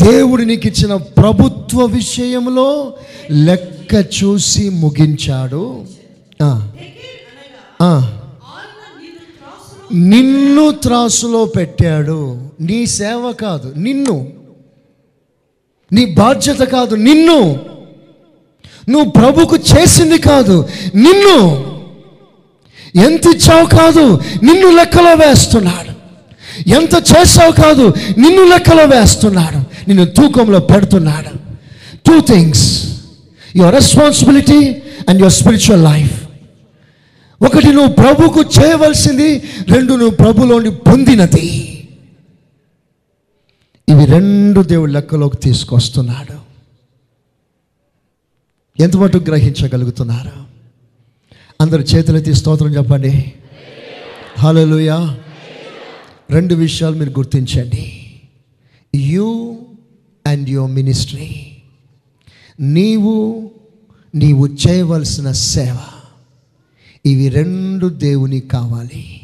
దేవుడు నీకు ఇచ్చిన ప్రభుత్వ విషయంలో లెక్క చూసి ముగించాడు. నిన్ను త్రాసులో పెట్టాడు. నీ సేవ కాదు నిన్ను. నీ బాధ్యత కాదు నిన్ను. నువ్వు ప్రభుకు చేసింది కాదు నిన్ను. ఎంత ఇచ్చావు కాదు నిన్ను లెక్కలో వేస్తున్నాడు. ఎంత చేసావు కాదు నిన్ను లెక్కలో వేస్తున్నాడు. నిన్ను తూకంలో పెడుతున్నాడు. Two things your responsibility and your spiritual life ఒకటి నువ్వు ప్రభుకు చేయవలసింది రెండు నువ్వు ప్రభులోని పొందినది. ఇవి రెండు దేవుడు లెక్కలోకి తీసుకొస్తున్నాడు. ఎంతమటు గ్రహించగలుగుతున్నారు? అందరు చేతులెత్తి స్తోత్రం చెప్పండి. హలోయా రెండు విషయాలు మీరు గుర్తించండి. You and your ministry. నీవు నీవు చేయవలసిన సేవ. ఇవి రెండు దేవుని కావాలి.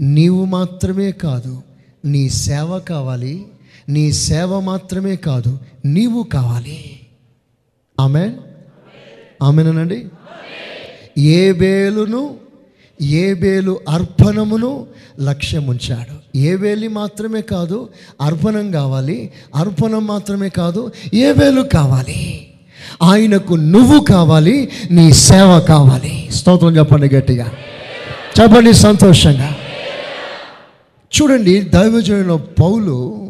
నీవు మాత్రమే కాదు నీ సేవ కావాలి నీ సేవ మాత్రమే కాదు నీవు కావాలి. ఆమె ఆమెనండి ఏ బేలును ఏ బేలు అర్పణమును లక్ష్యం ఉంచాడు. ఏ వేలి మాత్రమే కాదు అర్పణం కావాలి. అర్పణం మాత్రమే కాదు ఏ వేలు కావాలి. ఆయనకు నువ్వు కావాలి నీ సేవ కావాలి. స్తోత్రం చెప్పండి గట్టిగా. చెప్పండి సంతోషంగా. చూడండి దైవజనుల పౌలు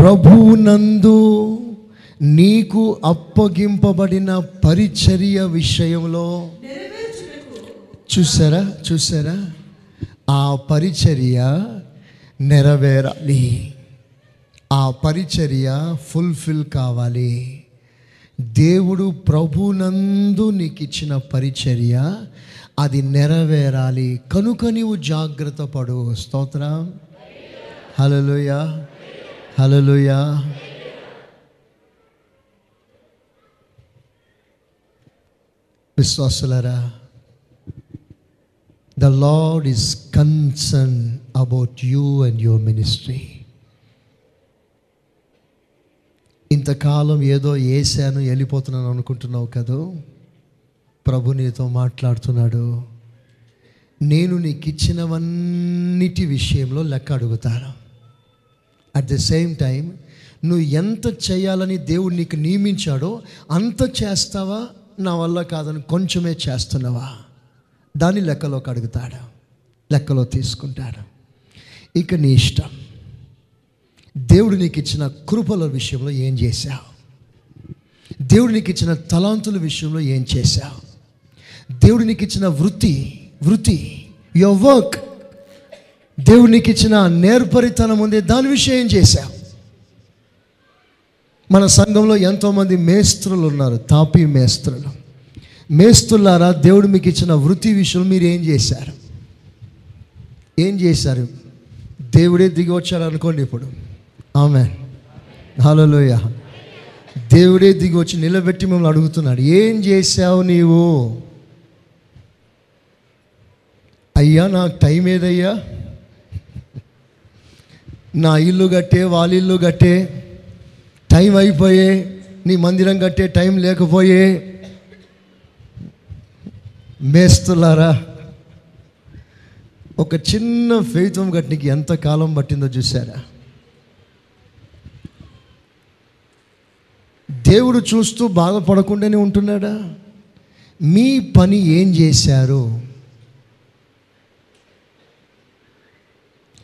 ప్రభునందు ప్రభువునందు నీకు అప్పగింపబడిన పరిచర్య విషయంలో చూసారా? చూసారా? ఆ పరిచర్య నెరవేరాలి. ఆ పరిచర్య ఫుల్ఫిల్ కావాలి. దేవుడు ప్రభునందు నీకు ఇచ్చిన పరిచర్య అది నెరవేరాలి. కనుక నీవు జాగ్రత్త పడు. స్తోత్రం. హలలుయ హలోయ విశ్వాసులరా the Lord is concern about you and your ministry ఇంతకాలం ఏదో వేసాను వెళ్ళిపోతున్నాను అనుకుంటున్నావు కదూ? ప్రభు నీతో మాట్లాడుతున్నాడు. నేను నీకు ఇచ్చినవన్నిటి విషయంలో లెక్క అడుగుతాను. అట్ ద సేమ్ టైం నువ్వు ఎంత చేయాలని దేవుడు నీకు నియమించాడో అంత చేస్తావా? నా వల్ల కాదని కొంచెమే చేస్తున్నావా? దాన్ని లెక్కలోకి అడుగుతాడు. లెక్కలో తీసుకుంటాడు. ఇక నీ ఇష్టం. దేవుడు నీకు ఇచ్చిన కృపల విషయంలో ఏం చేశావు? దేవుడు నీకు ఇచ్చిన తలాంతుల విషయంలో ఏం చేశావు? దేవుడు నీకు ఇచ్చిన వృత్తి వృత్తి యువర్ వర్క్ దేవునికి ఇచ్చిన నేర్పరితనం ఉంది. దాని విషయం ఏం మన సంఘంలో ఎంతోమంది మేస్త్రులు ఉన్నారు తాపీ మేస్త్రులు. మేస్తులారా దేవుడు మీకు ఇచ్చిన వృత్తి విషయం మీరు ఏం చేశారు? ఏం చేశారు? దేవుడే దిగి వచ్చాడు అనుకోండి ఇప్పుడు. ఆమె హలోయ దేవుడే దిగి వచ్చి నిలబెట్టి మిమ్మల్ని అడుగుతున్నాడు. ఏం చేశావు నీవు? అయ్యా నాకు టైం ఏదయ్యా? నా ఇల్లు కట్టే వాళ్ళ ఇల్లు కట్టే టైం అయిపోయే నీ మందిరం కట్టే టైం లేకపోయే. మేస్తున్నారా ఒక చిన్న ఫెయిత్వం కట్టికి ఎంత కాలం పట్టిందో చూసారా దేవుడు చూస్తూ బాధపడకుండానే ఉంటున్నాడా? మీ పని ఏం చేశారు?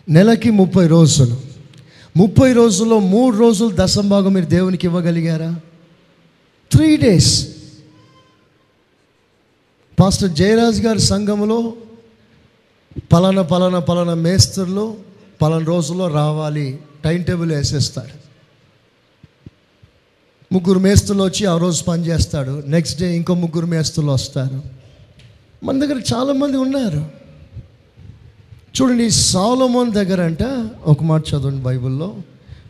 నెలకి ముప్పై రోజులు. ముప్పై రోజుల్లో మూడు రోజులు దశంభాగం మీరు దేవునికి ఇవ్వగలిగారా? త్రీ డేస్ పాస్టర్ జయరాజ్ గారి సంఘంలో పలానా పలానా పలానా మేస్తర్లు పలానా రోజుల్లో రావాలి టైం టేబుల్ వేసేస్తాడు ముగ్గురు మేస్తులు వచ్చి ఆ రోజు పని చేస్తాడు నెక్స్ట్ డే ఇంకో ముగ్గురు మేస్తులు వస్తారు. మన దగ్గర చాలామంది ఉన్నారు. చూడండి సాలోమోన్ దగ్గర అంట ఒక మాట చదవండి బైబిల్లో.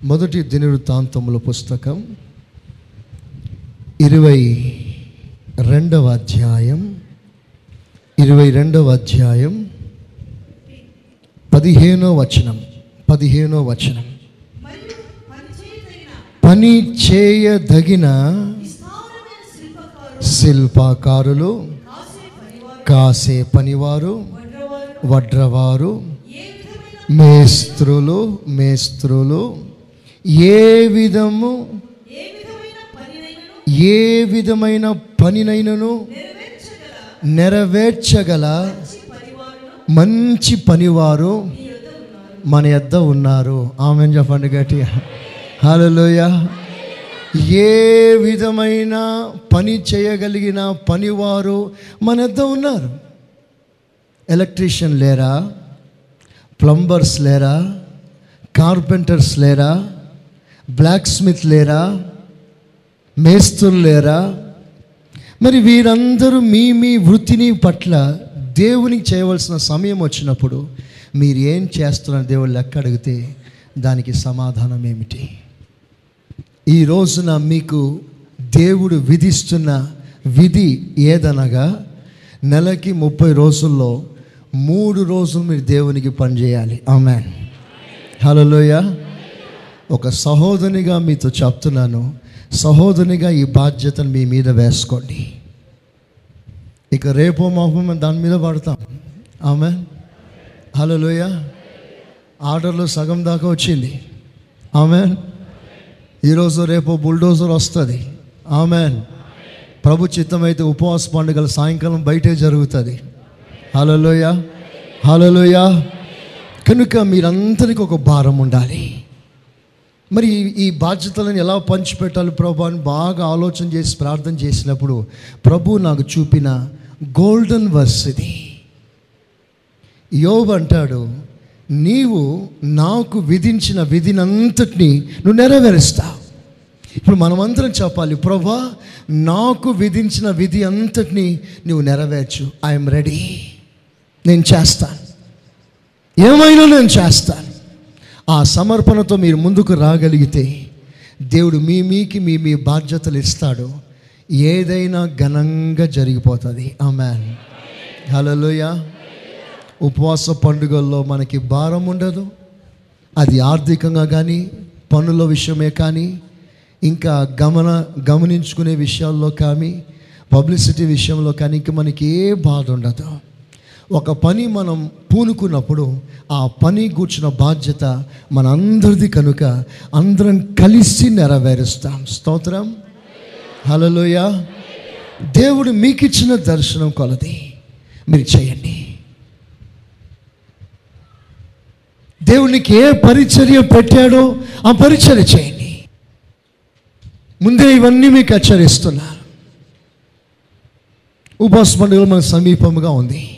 మొదటి దినవృత్తాంతముల పుస్తకం ఇరవై రెండవ అధ్యాయం ఇరవై రెండవ అధ్యాయం పదిహేనో వచనం పదిహేనో వచనం. పని చేయదగిన శిల్పాకారులు కాసే పనివారు కాసే పనివారు వడ్రవారు మేస్త్రులు మేస్త్రులు ఏ విధము ఏ విధమైన పనినైనను నెరవేర్చగల మంచి పనివారు మన యొద్ద ఉన్నారు. ఆమె చెప్పండి గట్టి హలోయ ఏ విధమైన పని చేయగలిగిన పనివారు మన యొద్ద ఉన్నారు. ఎలక్ట్రీషియన్ లేరా? ప్లంబర్స్ లేరా? కార్పెంటర్స్ లేరా? బ్లాక్ స్మిత్ లేరా? మేస్తులు లేరా? మరి వీరందరూ మీ మీ వృత్తిని పట్ల దేవునికి చేయవలసిన సమయం వచ్చినప్పుడు మీరు ఏం చేస్తున్నారు దేవుడు లెక్క అడిగితే దానికి సమాధానం ఏమిటి? ఈ రోజున మీకు దేవుడు విధిస్తున్న విధి ఏదనగా? నెలకి ముప్పై రోజుల్లో మూడు రోజులు మీరు దేవునికి పనిచేయాలి ఆమె హలోయ ఒక సహోదరిగా మీతో చెప్తున్నాను. సహోదరిగా ఈ బాధ్యతను మీ మీద వేసుకోండి. ఇక రేపో మాపో మేము దాని మీద పడతాం. ఆమె హలోయ ఆర్డర్లో సగం దాకా వచ్చింది. ఆమె ఈరోజు రేపు బుల్డోజర్ వస్తుంది. ఆమెన్ ప్రభు చిత్తమైతే ఉపవాస పండుగలు సాయంకాలం బయటే జరుగుతుంది. హలోయ హలోయ కనుక మీరందరికీ ఒక భారం ఉండాలి. మరి ఈ- బాధ్యతలను ఎలా పంచిపెట్టాలి ప్రభు అని బాగా ఆలోచన చేసి ప్రార్థన చేసినప్పుడు ప్రభు నాకు చూపిన గోల్డెన్ వర్స్ ఇది. యోబు అంటాడు నీవు నాకు విధించిన విధినంతటిని నువ్వు నెరవేరుస్తావు. ఇప్పుడు మనమందరం చెప్పాలి ప్రభా నాకు విధించిన విధి అంతటిని నువ్వు నెరవేర్చు. ఐఎమ్ రెడీ నేను చేస్తాను. ఏమైనా నేను చేస్తాను. ఆ సమర్పణతో మీరు ముందుకు రాగలిగితే దేవుడు మీ మీకి మీ మీ బాధ్యతలు ఇస్తాడు. ఏదైనా ఘనంగా జరిగిపోతుంది. ఆ మ్యాన్ హలోయ ఉపవాస పండుగల్లో మనకి భారం ఉండదు. అది ఆర్థికంగా కానీ పనుల విషయమే కానీ ఇంకా గమన గమనించుకునే విషయాల్లో కానీ పబ్లిసిటీ విషయంలో కానీ ఇంకా మనకి ఏ బాధ ఉండదు. ఒక పని మనం పూనుకున్నప్పుడు ఆ పని కూర్చున్న బాధ్యత మనందరిది కనుక అందరం కలిసి నెరవేరుస్తాం. స్తోత్రం. హలోయ దేవుడు మీకు ఇచ్చిన దర్శనం కొలది. మీరు చేయండి. దేవునికి ఏ పరిచర్య పెట్టాడో ఆ పరిచర్య చేయండి. ముందే ఇవన్నీ మీకు హెచ్చరిస్తున్నారు ఉపవాస పండుగలు మన సమీపంగా ఉంది.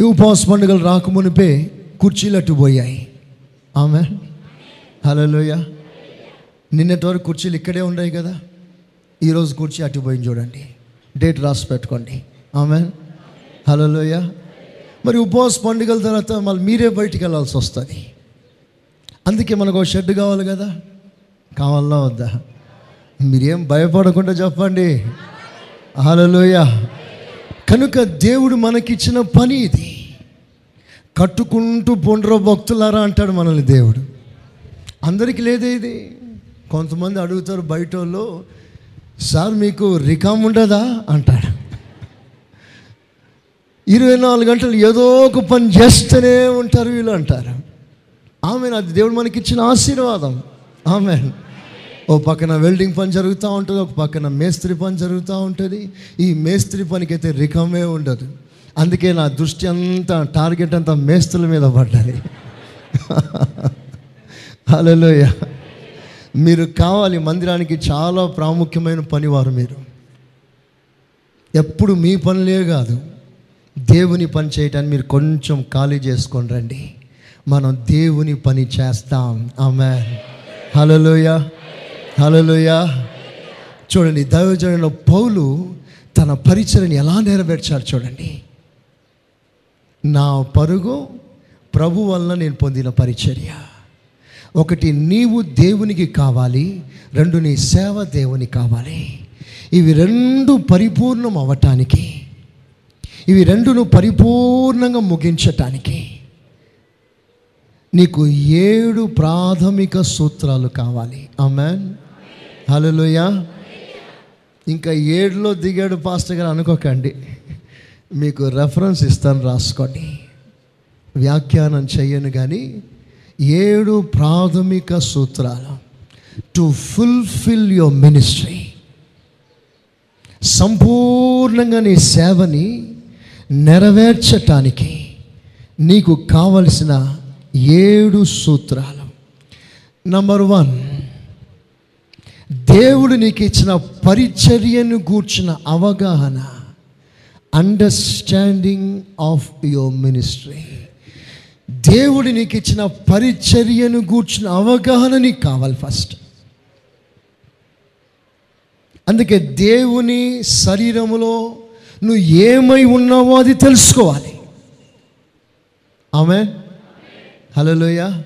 ఈ ఉపవాస పండుగలు రాకమునిపే కుర్చీలు అటు పోయాయి. ఆమె హలోయ నిన్నటి వరకు కుర్చీలు ఇక్కడే ఉన్నాయి కదా. ఈరోజు కుర్చీ అటు పోయింది చూడండి. డేట్ రాసి పెట్టుకోండి. ఆమె హలోయ మరి ఉపవాస పండుగల తర్వాత మళ్ళీ మీరే బయటికి వెళ్ళాల్సి వస్తుంది. అందుకే మనకు ఒక షెడ్ కావాలి కదా. కావాలా వద్దా? మీరేం భయపడకుండా చెప్పండి. హలోయ కనుక దేవుడు మనకిచ్చిన పని ఇది. కట్టుకుంటూ పొండ్రో భక్తులారా అంటాడు మనల్ని దేవుడు. అందరికీ లేదే ఇది. కొంతమంది అడుగుతారు బయట వాళ్ళు సార్ మీకు రికామ్ ఉండదా? అంటాడు. ఇరవై నాలుగు గంటలు ఏదో ఒక పని చేస్తూనే ఉంటారు వీళ్ళు అంటారు. ఆమె అది దేవుడు మనకి ఇచ్చిన ఆశీర్వాదం. ఆమె ఓ పక్కన వెల్డింగ్ పని జరుగుతూ ఉంటుంది ఒక పక్కన మేస్త్రి పని జరుగుతూ ఉంటుంది. ఈ మేస్త్రి పనికి అయితే రికమే ఉండదు. అందుకే నా దృష్టి అంతా టార్గెట్ అంతా మేస్త్రుల మీద పడ్డది. హలోయ మీరు కావాలి మందిరానికి చాలా ప్రాముఖ్యమైన పనివారు మీరు. ఎప్పుడు మీ పనులే కాదు దేవుని పని చేయటానికి మీరు కొంచెం ఖాళీ చేసుకొని రండి. మనం దేవుని పని చేస్తాం. ఆమె హలోయ హలోయా చూడండి దైవజనుల పౌలు తన పరిచయని ఎలా నెరవేర్చాడు చూడండి. నా పరుగు ప్రభు వలన నేను పొందిన పరిచర్య. ఒకటి నీవు దేవునికి కావాలి రెండు నీ సేవ దేవునికి కావాలి. ఇవి రెండు పరిపూర్ణం అవ్వటానికి ఇవి రెండును పరిపూర్ణంగా ముగించటానికి నీకు ఏడు ప్రాథమిక సూత్రాలు కావాలి. ఆమెన్. హలోయ ఇంకా ఏడులో దిగాడు పాస్టర్ గారు అనుకోకండి. మీకు రెఫరెన్స్ ఇస్తాను రాసుకోండి. వ్యాఖ్యానం చెయ్యను కానీ ఏడు ప్రాథమిక సూత్రాలు టు ఫుల్ఫిల్ యువర్ మినిస్ట్రీ సంపూర్ణంగా నీ సేవని నెరవేర్చటానికి నీకు కావలసిన ఏడు సూత్రాలు. నంబర్ వన్ దేవుడు నీకు ఇచ్చిన పరిచర్యను గూర్చిన అవగాహన అండర్స్టాండింగ్ ఆఫ్ యువర్ మినిస్ట్రీ దేవుడు నీకు ఇచ్చిన పరిచర్యను గూర్చిన అవగాహన నీకు కావాలి ఫస్ట్ అందుకే దేవుని శరీరములో నువ్వు ఏమై ఉన్నావో అది తెలుసుకోవాలి. ఆమె హలోయ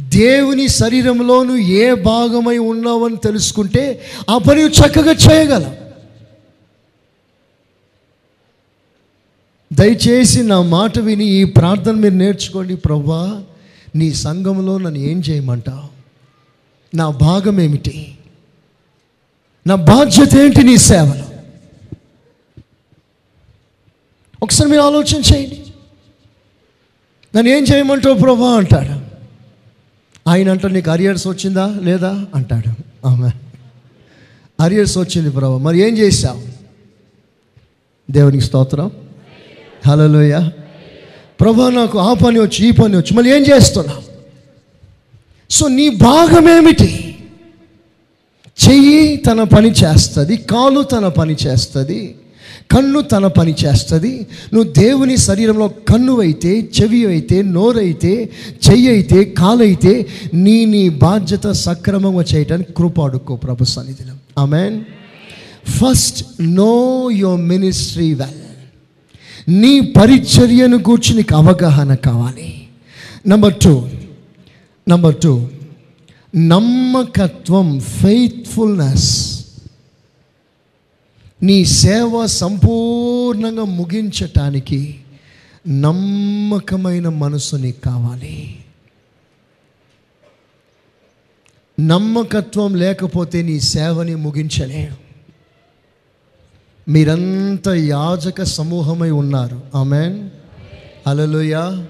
దేవుని శరీరంలో నువ్వు ఏ భాగమై ఉన్నావని తెలుసుకుంటే ఆ పని చక్కగా చేయగలవు దయచేసి నా మాట విని ఈ ప్రార్థన మీరు నేర్చుకోండి ప్రభా నీ సంఘంలో నన్ను ఏం చేయమంటావు? నా భాగం ఏమిటి? నా బాధ్యత ఏంటి నీ సేవలో? ఒకసారి మీరు ఆలోచన చేయండి. నన్ను ఏం చేయమంటావు ప్రభా? అంటాడు. ఆయన అంట నీకు అరియర్స్ వచ్చిందా లేదా? అంటాడు. ఆమె అరియర్స్ వచ్చింది ప్రభా మరి ఏం చేశావు? దేవునికి స్తోత్రం. హలోయ ప్రభా నాకు ఆ పని వచ్చి ఈ పని వచ్చి మళ్ళీ ఏం చేస్తున్నావు? సో నీ భాగం ఏమిటి? చెయ్యి తన పని చేస్తుంది కాలు తన పని చేస్తుంది కన్ను తన పని చేస్తుంది. నువ్వు దేవుని శరీరంలో కన్ను అయితే చెవి అయితే నోరైతే చెయ్యి అయితే కాలైతే నీ నీ బాధ్యత సక్రమంగా చేయడానికి కృప అడుక్కో ప్రభు సన్నిధిలో. Amen first no your ministry well నీ పరిచర్యను గూర్చి నీకు అవగాహన కావాలి. నంబర్ టూ నంబర్ టూ నమ్మకత్వం ఫెయిత్ఫుల్నెస్ నీ సేవ సంపూర్ణంగా ముగించటానికి నమ్మకమైన మనసు నీకు కావాలి. నమ్మకత్వం లేకపోతే నీ సేవని ముగించలే. మీరంతా యాజక సమూహమై ఉన్నారు. ఆమెన్. అలలుయ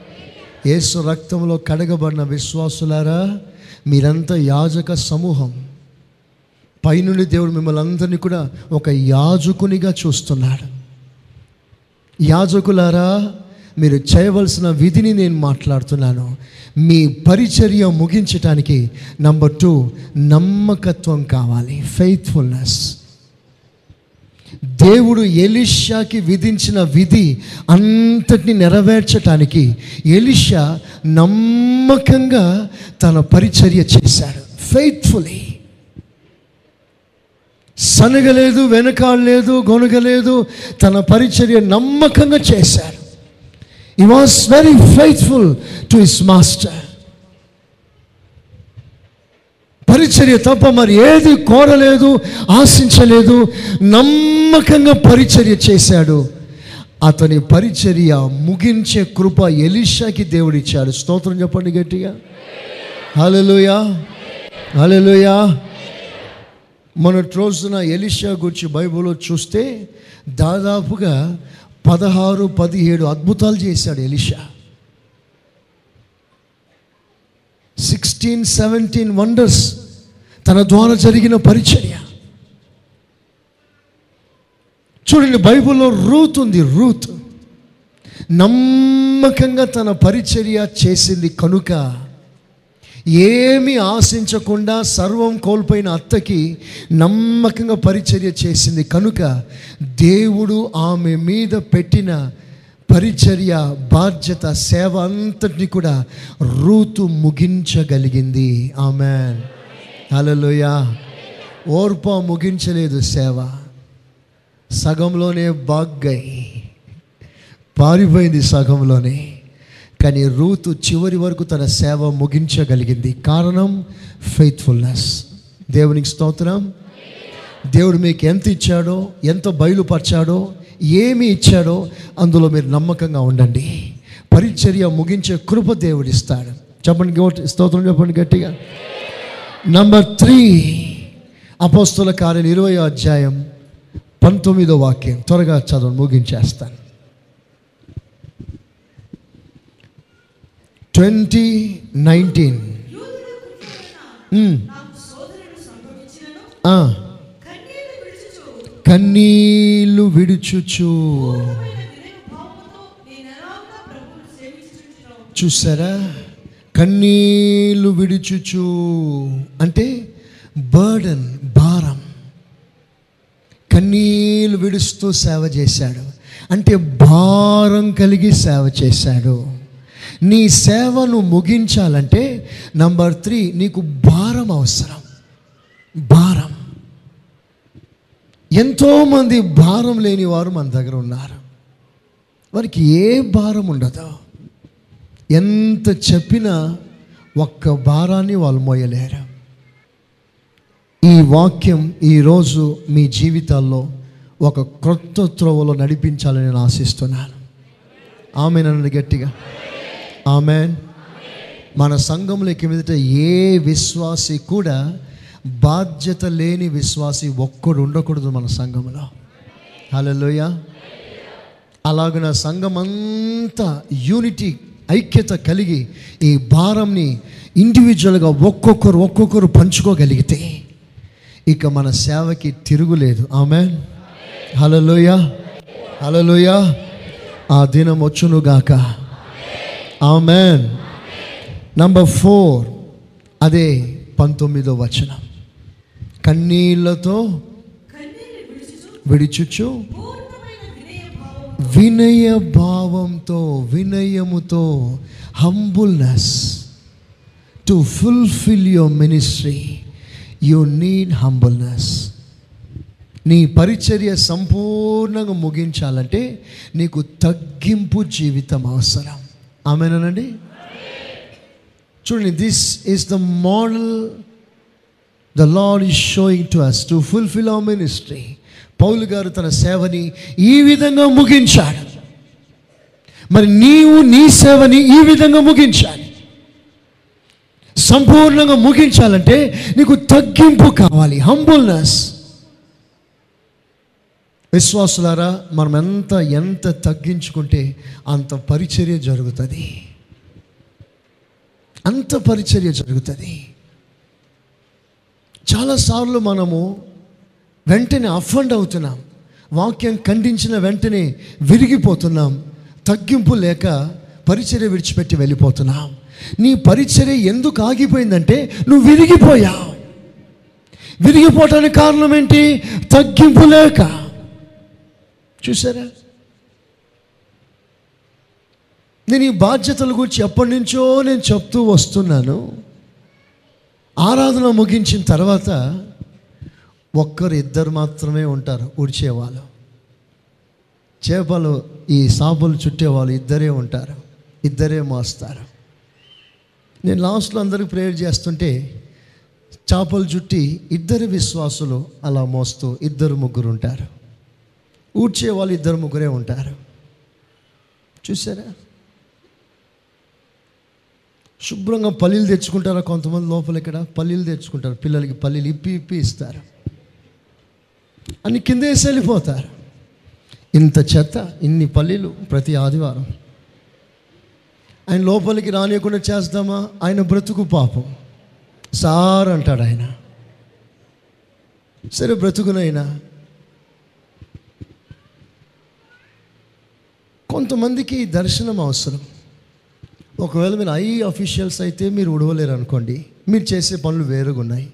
యేసు రక్తంలో కడగబడిన విశ్వాసులారా మీరంతా యాజక సమూహం. పైనుండి దేవుడు మిమ్మల్ని అందరినీ కూడా ఒక యాజకునిగా చూస్తున్నాడు. యాజకులారా మీరు చేయవలసిన విధిని నేను మాట్లాడుతున్నాను. మీ పరిచర్య ముగించటానికి నంబర్ టూ నమ్మకత్వం కావాలి ఫెయిత్ఫుల్నెస్ దేవుడు ఎలిషాకి విధించిన విధి అంతటిని నెరవేర్చటానికి ఎలిషా నమ్మకంగా తన పరిచర్య చేశాడు ఫెయిత్ఫుల్లీ సనగలేదు వెనకాడలేదు గొనగలేదు తన పరిచర్య నమ్మకంగా చేశాడు he was very faithful to his master పరిచర్య తప్ప మరి ఏది కోరలేదు ఆశించలేదు నమ్మకంగా పరిచర్య చేశాడు. అతని పరిచర్య ముగించే కృప ఎలిషాకి దేవుడిచ్చాడు. స్తోత్రం చెప్పండి గట్టిగా. హలోయా హలోయా మొన్నటి రోజున ఎలిషా గురించి బైబిల్లో చూస్తే దాదాపుగా పదహారు పదిహేడు అద్భుతాలు చేశాడు ఎలిషా. సిక్స్టీన్ సెవెంటీన్ వండర్స్ తన ద్వారా జరిగిన పరిచర్య. చూడండి బైబిల్లో రూత్ ఉంది రూత్. నమ్మకంగా తన పరిచర్య చేసింది కనుక ఏమి ఆశించకుండా సర్వం కోల్పోయిన అత్తకి నమ్మకంగా పరిచర్య చేసింది. కనుక దేవుడు ఆమె మీద పెట్టిన పరిచర్య బాధ్యత సేవ అంతటిని కూడా రూతు ముగించగలిగింది. ఆమె హలోయ ఓర్ప ముగించలేదు సేవ. సగంలోనే బాగ్గై పారిపోయింది సగంలోనే. కానీ రూతు చివరి వరకు తన సేవ ముగించగలిగింది. కారణం ఫెయిత్ఫుల్నెస్ దేవునికి స్తోత్రం. దేవుడు మీకు ఎంత ఇచ్చాడో ఎంత బయలుపరిచాడో ఏమి ఇచ్చాడో అందులో మీరు నమ్మకంగా ఉండండి. పరిచర్య ముగించే కృప దేవుడు ఇస్తాడు. చెప్పండి స్తోత్రం చెప్పండి గట్టిగా. నంబర్ త్రీ అపోస్తుల కార్యం ఇరవై అధ్యాయం పంతొమ్మిదో వాక్యం. త్వరగా చదువు ముగించేస్తాను. Twenty nineteen. కన్నీళ్ళు విడుచుచు. చూసారా? కన్నీళ్ళు విడుచుచు. అంటే బర్డన్ భారం. కన్నీళ్ళు విడుస్తూ సేవ చేశాడు. అంటే భారం కలిగి సేవ చేశాడు. నీ సేవను ముగించాలంటే నంబర్ త్రీ నీకు భారం అవసరం. భారం. ఎంతోమంది భారం లేని వారు మన దగ్గర ఉన్నారు. వారికి ఏ భారం ఉండదు. ఎంత చెప్పినా ఒక్క భారాన్ని వాళ్ళు మోయలేరు. ఈ వాక్యం ఈరోజు మీ జీవితాల్లో ఒక క్రొత్త త్రోవలో నడిపించాలని నేను ఆశిస్తున్నాను. ఆమె నన్ను గట్టిగా. ఆమె మన సంఘంలోకి మీదట ఏ విశ్వాసి కూడా బాధ్యత లేని విశ్వాసి ఒక్కడు ఉండకూడదు మన సంఘంలో హలోయ అలాగున సంఘం అంతా యూనిటీ ఐక్యత కలిగి ఈ భారంని ఇండివిజువల్గా ఒక్కొక్కరు ఒక్కొక్కరు పంచుకోగలిగితే ఇక మన సేవకి తిరుగులేదు. ఆమె హలోయ హలోయ ఆ దినం వచ్చునుగాక. ఆమెన్ నంబర్ ఫోర్ అదే పంతొమ్మిదో వచనం. కన్నీళ్ళతో విడిచుచు. వినయ భావంతో వినయముతో humbleness to fulfil your ministry you need humbleness నీ పరిచర్య సంపూర్ణంగా ముగించాలంటే నీకు తగ్గింపు జీవితం అవసరం. ఆమెనండి చూడండి this is the model the Lord is showing to us to fulfil our ministry Paul గారు తన సేవని ఈ విధంగా ముగించాడు. మరి నీవు నీ సేవని ఈ విధంగా ముగించాలి. సంపూర్ణంగా ముగించాలంటే నీకు తగ్గింపు కావాలి. హంబుల్నెస్ విశ్వాసులారా మనం ఎంత ఎంత తగ్గించుకుంటే అంత పరిచర్య జరుగుతుంది. అంత పరిచర్య జరుగుతుంది. చాలాసార్లు మనము వెంటనే అఫండ్ అవుతున్నాం. వాక్యం ఖండించిన వెంటనే విరిగిపోతున్నాం. తగ్గింపు లేక పరిచర్య విడిచిపెట్టి వెళ్ళిపోతున్నాం. నీ పరిచర్య ఎందుకు ఆగిపోయిందంటే నువ్వు విరిగిపోయావు. విరిగిపోవటానికి కారణం ఏంటి? తగ్గింపు లేక. చూసారా నేను ఈ బాధ్యతల గురించి ఎప్పటి నుంచో నేను చెప్తూ వస్తున్నాను. ఆరాధన ముగించిన తర్వాత ఒక్కరు ఇద్దరు మాత్రమే ఉంటారు ఉడిచేవాళ్ళు చేపలు ఈ సాపలు చుట్టేవాళ్ళు ఇద్దరే ఉంటారు ఇద్దరే మోస్తారు. నేను లాస్ట్లో అందరికి ప్రేయర్ చేస్తుంటే చేపలు చుట్టి ఇద్దరు విశ్వాసులు అలా మోస్తూ ఇద్దరు ముగ్గురు ఉంటారు. ఊడ్చే వాళ్ళు ఇద్దరు ముగ్గురే ఉంటారు. చూసారా శుభ్రంగా పల్లీలు తెచ్చుకుంటారా కొంతమంది లోపల ఇక్కడ? పల్లీలు తెచ్చుకుంటారు. పిల్లలకి పల్లీలు ఇప్పి ఇప్పి ఇస్తారు. అన్ని కింద వేసి వెళ్ళిపోతారు. ఇంత చెత్త ఇన్ని పల్లీలు ప్రతి ఆదివారం. ఆయన లోపలికి రానియకుండా చేస్తామా? ఆయన బ్రతుకు పాపం. సార్ అంటాడు ఆయన. సరే బ్రతుకునైనా కొంతమందికి దర్శనం అవసరం. ఒకవేళ మీరు ఐ అఫీషియల్స్ అయితే మీరు ఉడవలేరు అనుకోండి మీరు చేసే పనులు వేరుగా ఉన్నాయి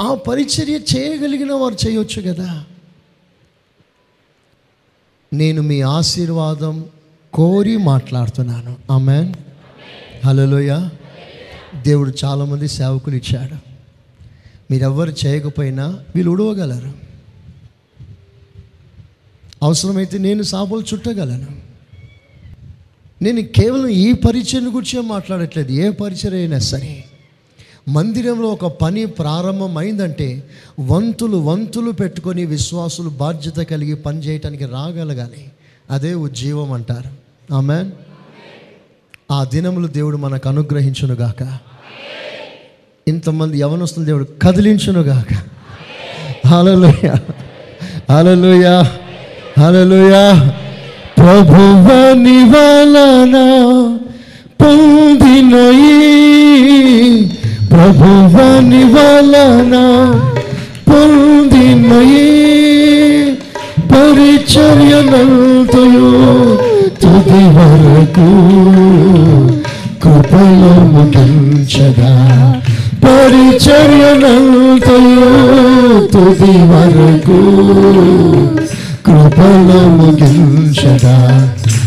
ఆ పరిచర్య చేయగలిగిన వారు చేయొచ్చు కదా. నేను మీ ఆశీర్వాదం కోరి మాట్లాడుతున్నాను. ఆమెన్. హలోయ దేవుడు చాలామంది సేవకులు ఇచ్చాడు. మీరెవ్వరు చేయకపోయినా వీళ్ళు ఉడవగలరు అవసరమైతే నేను సాబులు చుట్టగలను. నేను కేవలం ఈ పరిచయం గురించి మాట్లాడట్లేదు ఏ పరిచయం అయినా సరే. మందిరంలో ఒక పని ప్రారంభమైందంటే వంతులు వంతులు పెట్టుకొని విశ్వాసులు బాధ్యత కలిగి పని చేయటానికి రాగలగాలి. అదే ఉజ్జీవం అంటారు. ఆమె ఆ దినములు దేవుడు మనకు అనుగ్రహించునుగాక. ఇంతమంది యవనస్తులు దేవుడు కదిలించునుగాక. హలోయ హలోయ హలలోయ ప్రభువ నివలన పొందినయి. ప్రభువ నివలన పొందినయి. పరిచర్యనంతయు తుది వరకు కృపలో ముగించగా. పరిచర్యనంతయు తుది వరకు కృపలో ముగించగా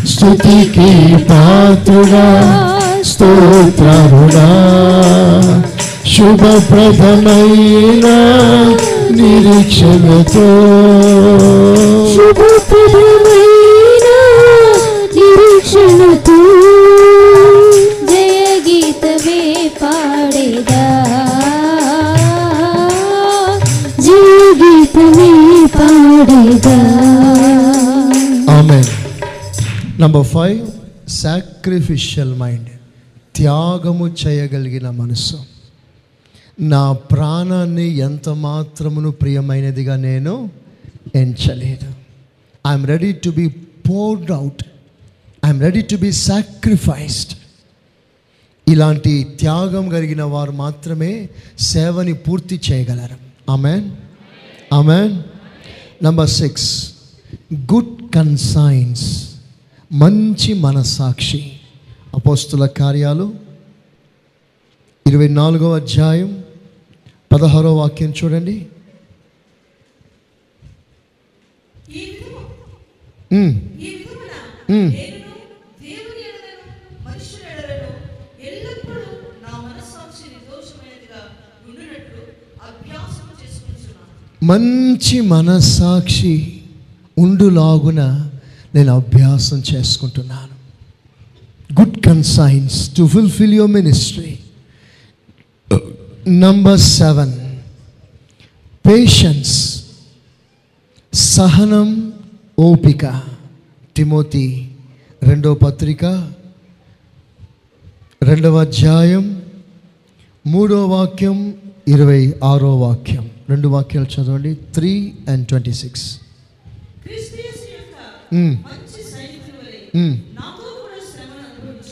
స్థుతికి పాత్రుడా స్తోత్రముడా. శుభప్రదమైన నిరీక్షణతో. శుభప్రదమైన నిరీక్షణ నంబర్ ఫైవ్ సాక్రిఫిషియల్ మైండ్ త్యాగము చేయగలిగిన మనసు. నా ప్రాణాన్ని ఎంత మాత్రమును ప్రియమైనదిగా నేను ఎంచలేదు. I'm ready to be poured out I'm ready to be sacrificed ఇలాంటి త్యాగం కలిగిన వారు మాత్రమే సేవని పూర్తి చేయగలరు. Amen amen number six good conscience మంచి మనసాక్షి అపోస్తుల కార్యాలు. ఇరవై నాలుగవ అధ్యాయం. పదహారో వాక్యం చూడండి. మనస్సాక్షి మంచి మనస్సాక్షి ఉండులాగున నేను అభ్యాసం చేసుకుంటున్నాను. Good conscience to fulfil your ministry number seven patience సహనం ఓపిక. తిమోతి రెండో పత్రిక రెండవ అధ్యాయం మూడో వాక్యం ఇరవై ఆరో వాక్యం. రెండు వాక్యాలు చదవండి. Three and twenty six Hmm. Hmm.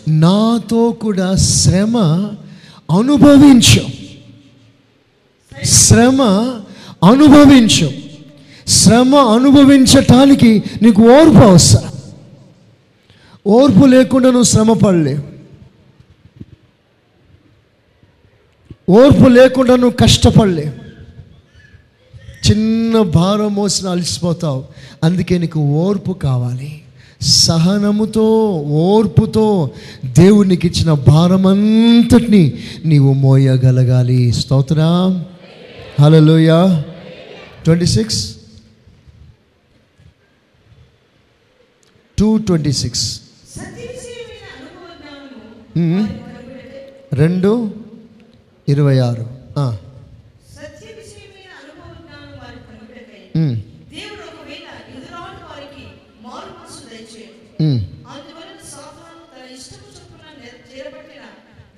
నాతో కూడా శ్రమ అనుభవించు. శ్రమ అనుభవించు. శ్రమ అనుభవించటానికి నీకు ఓర్పు అవసరం. ఓర్పు లేకుండా నువ్వు శ్రమ పడలేవు. ఓర్పు లేకుండా నువ్వు కష్టపడలేవు. చిన్న భారం మోసిన అలసిపోతావు. అందుకే నీకు ఓర్పు కావాలి. సహనముతో ఓర్పుతో దేవునికి ఇచ్చిన భారమంతటిని నీవు మోయగలగాలి. స్తోత్రా. హలోయ twenty six two twenty six. రెండు ఇరవై ఆరు ఆ, సత్య విషయమైన అనుభవ జ్ఞానం వారికి కలుగుటకై ఉమ్, దేవుడు ఒకవేళ ఎదురాడు వారికి మారు మనసు దయచేయడు ఉమ్. అందువలన సాతాను తన ఇష్టము చొప్పున నెర- చేరబట్టిన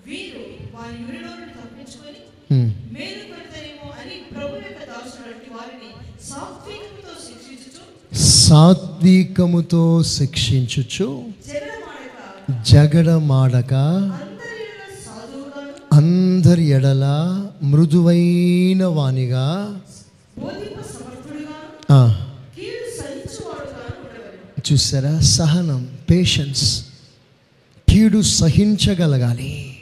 వీరు వారి యురిలో నుండి తప్పించుకొని ఉమ్. మేలు కొడతారేమో అని ప్రభు యొక్క దాసుడు వంటి వారిని సాత్వికముతో శిక్షించుచు సాత్వికముతో శిక్షించుచు జగడమాడక అందరి ఎడల మృదువైన వానిగా చూసారా? సహనం పేషెన్స్ కీడు సహించగలగాలి.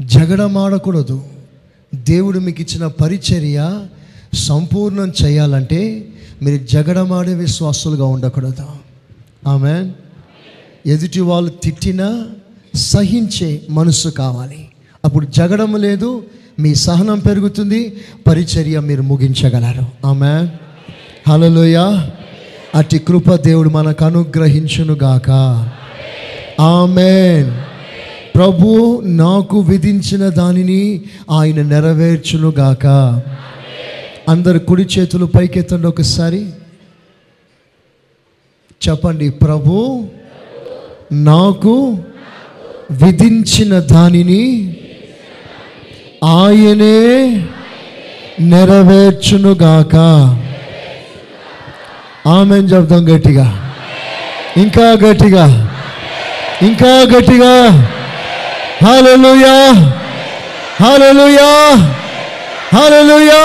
జగడమాడకూడదు. దేవుడు మీకు ఇచ్చిన పరిచర్య సంపూర్ణం చేయాలంటే మీరు జగడమాడే విశ్వాసులుగా ఉండకూడదు. ఆమె ఎదుటి వాళ్ళు తిట్టినా సహించే మనసు కావాలి. అప్పుడు జగడం లేదు మీ సహనం పెరుగుతుంది పరిచర్య మీరు ముగించగలరు. ఆమె హలోయ అట్టి కృప దేవుడు మనకు అనుగ్రహించునుగాక ఆమెన్. ప్రభు నాకు విధించిన దానిని ఆయన నెరవేర్చునుగాక అందరు కుడి చేతులు పైకెత్తండి ఒకసారి. చెప్పండి ప్రభు నాకు విధించిన దానిని ఆయనే నెరవేర్చునుగాక ఆమెన్ చెప్దాం గట్టిగా ఇంకా గట్టిగా ఇంకా గట్టిగా హల్లెలూయా హల్లెలూయా హల్లెలూయా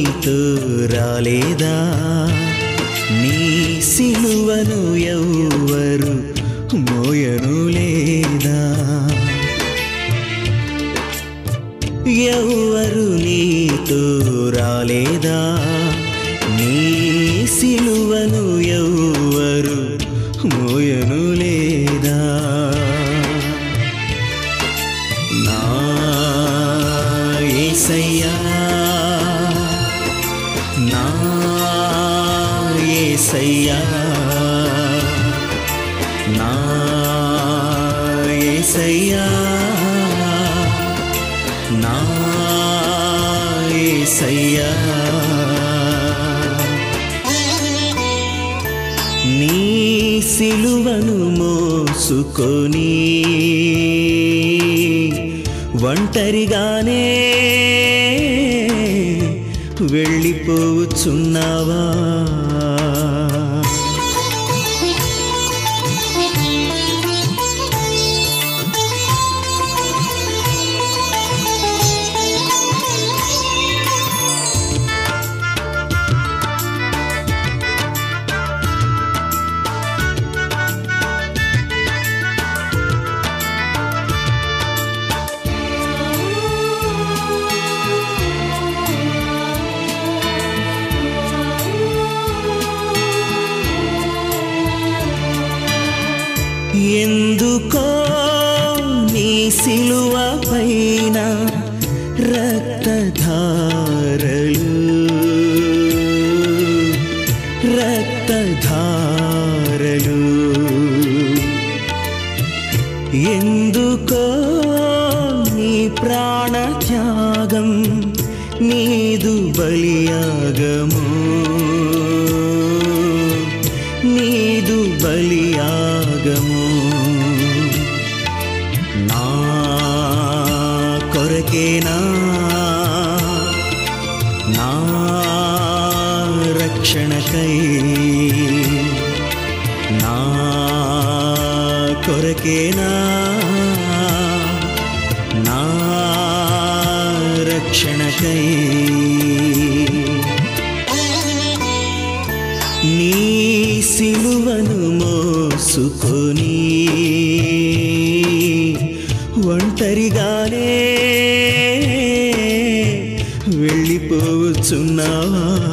నీతో రాలేదా నీ సిలువను ఎవ్వరు మోయను లేదా ఎవ్వరు నీతో రాలేదా సిలువను మోసుకొని ఒంటరిగానే వెళ్ళిపోచున్నావా? రక్షణకై నా కొరకేనా? నా రక్షణకై? నీ సిలువను మోసుకొని ఒంటరిగానే వెళ్ళిపోవచ్చున్నావా?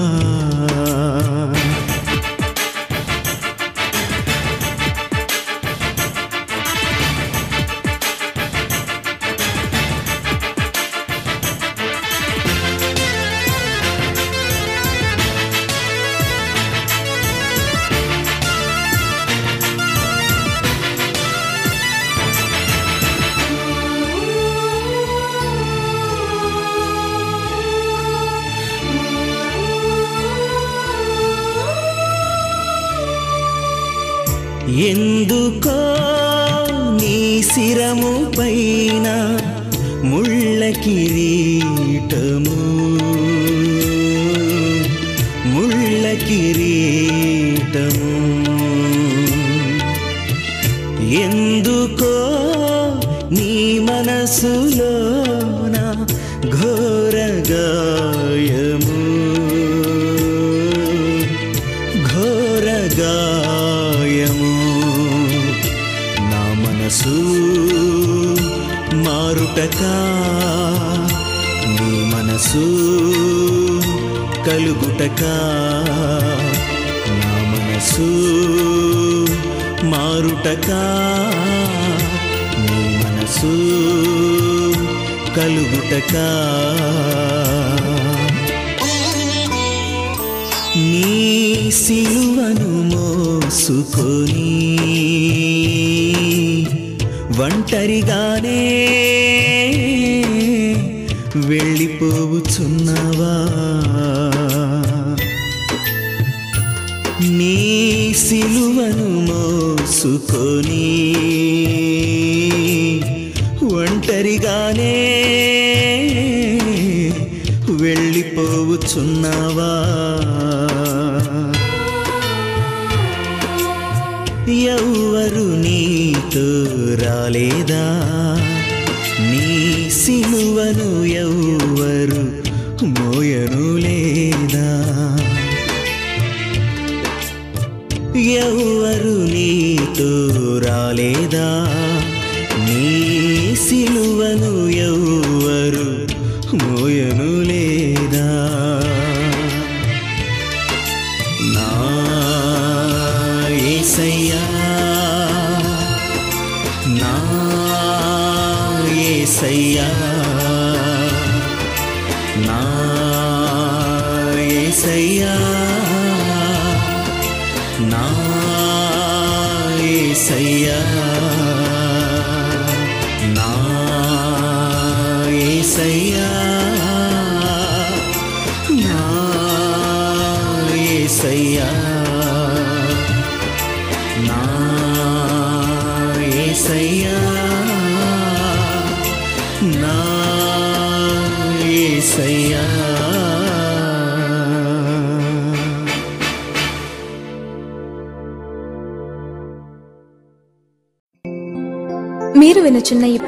వెళ్ళిపోవుచున్నావా? నీ సిలువను మోసుకొని ఒంటరిగానే వెళ్ళిపోవుచున్నావా? ఎవ్వరు నీతో రాలేదా?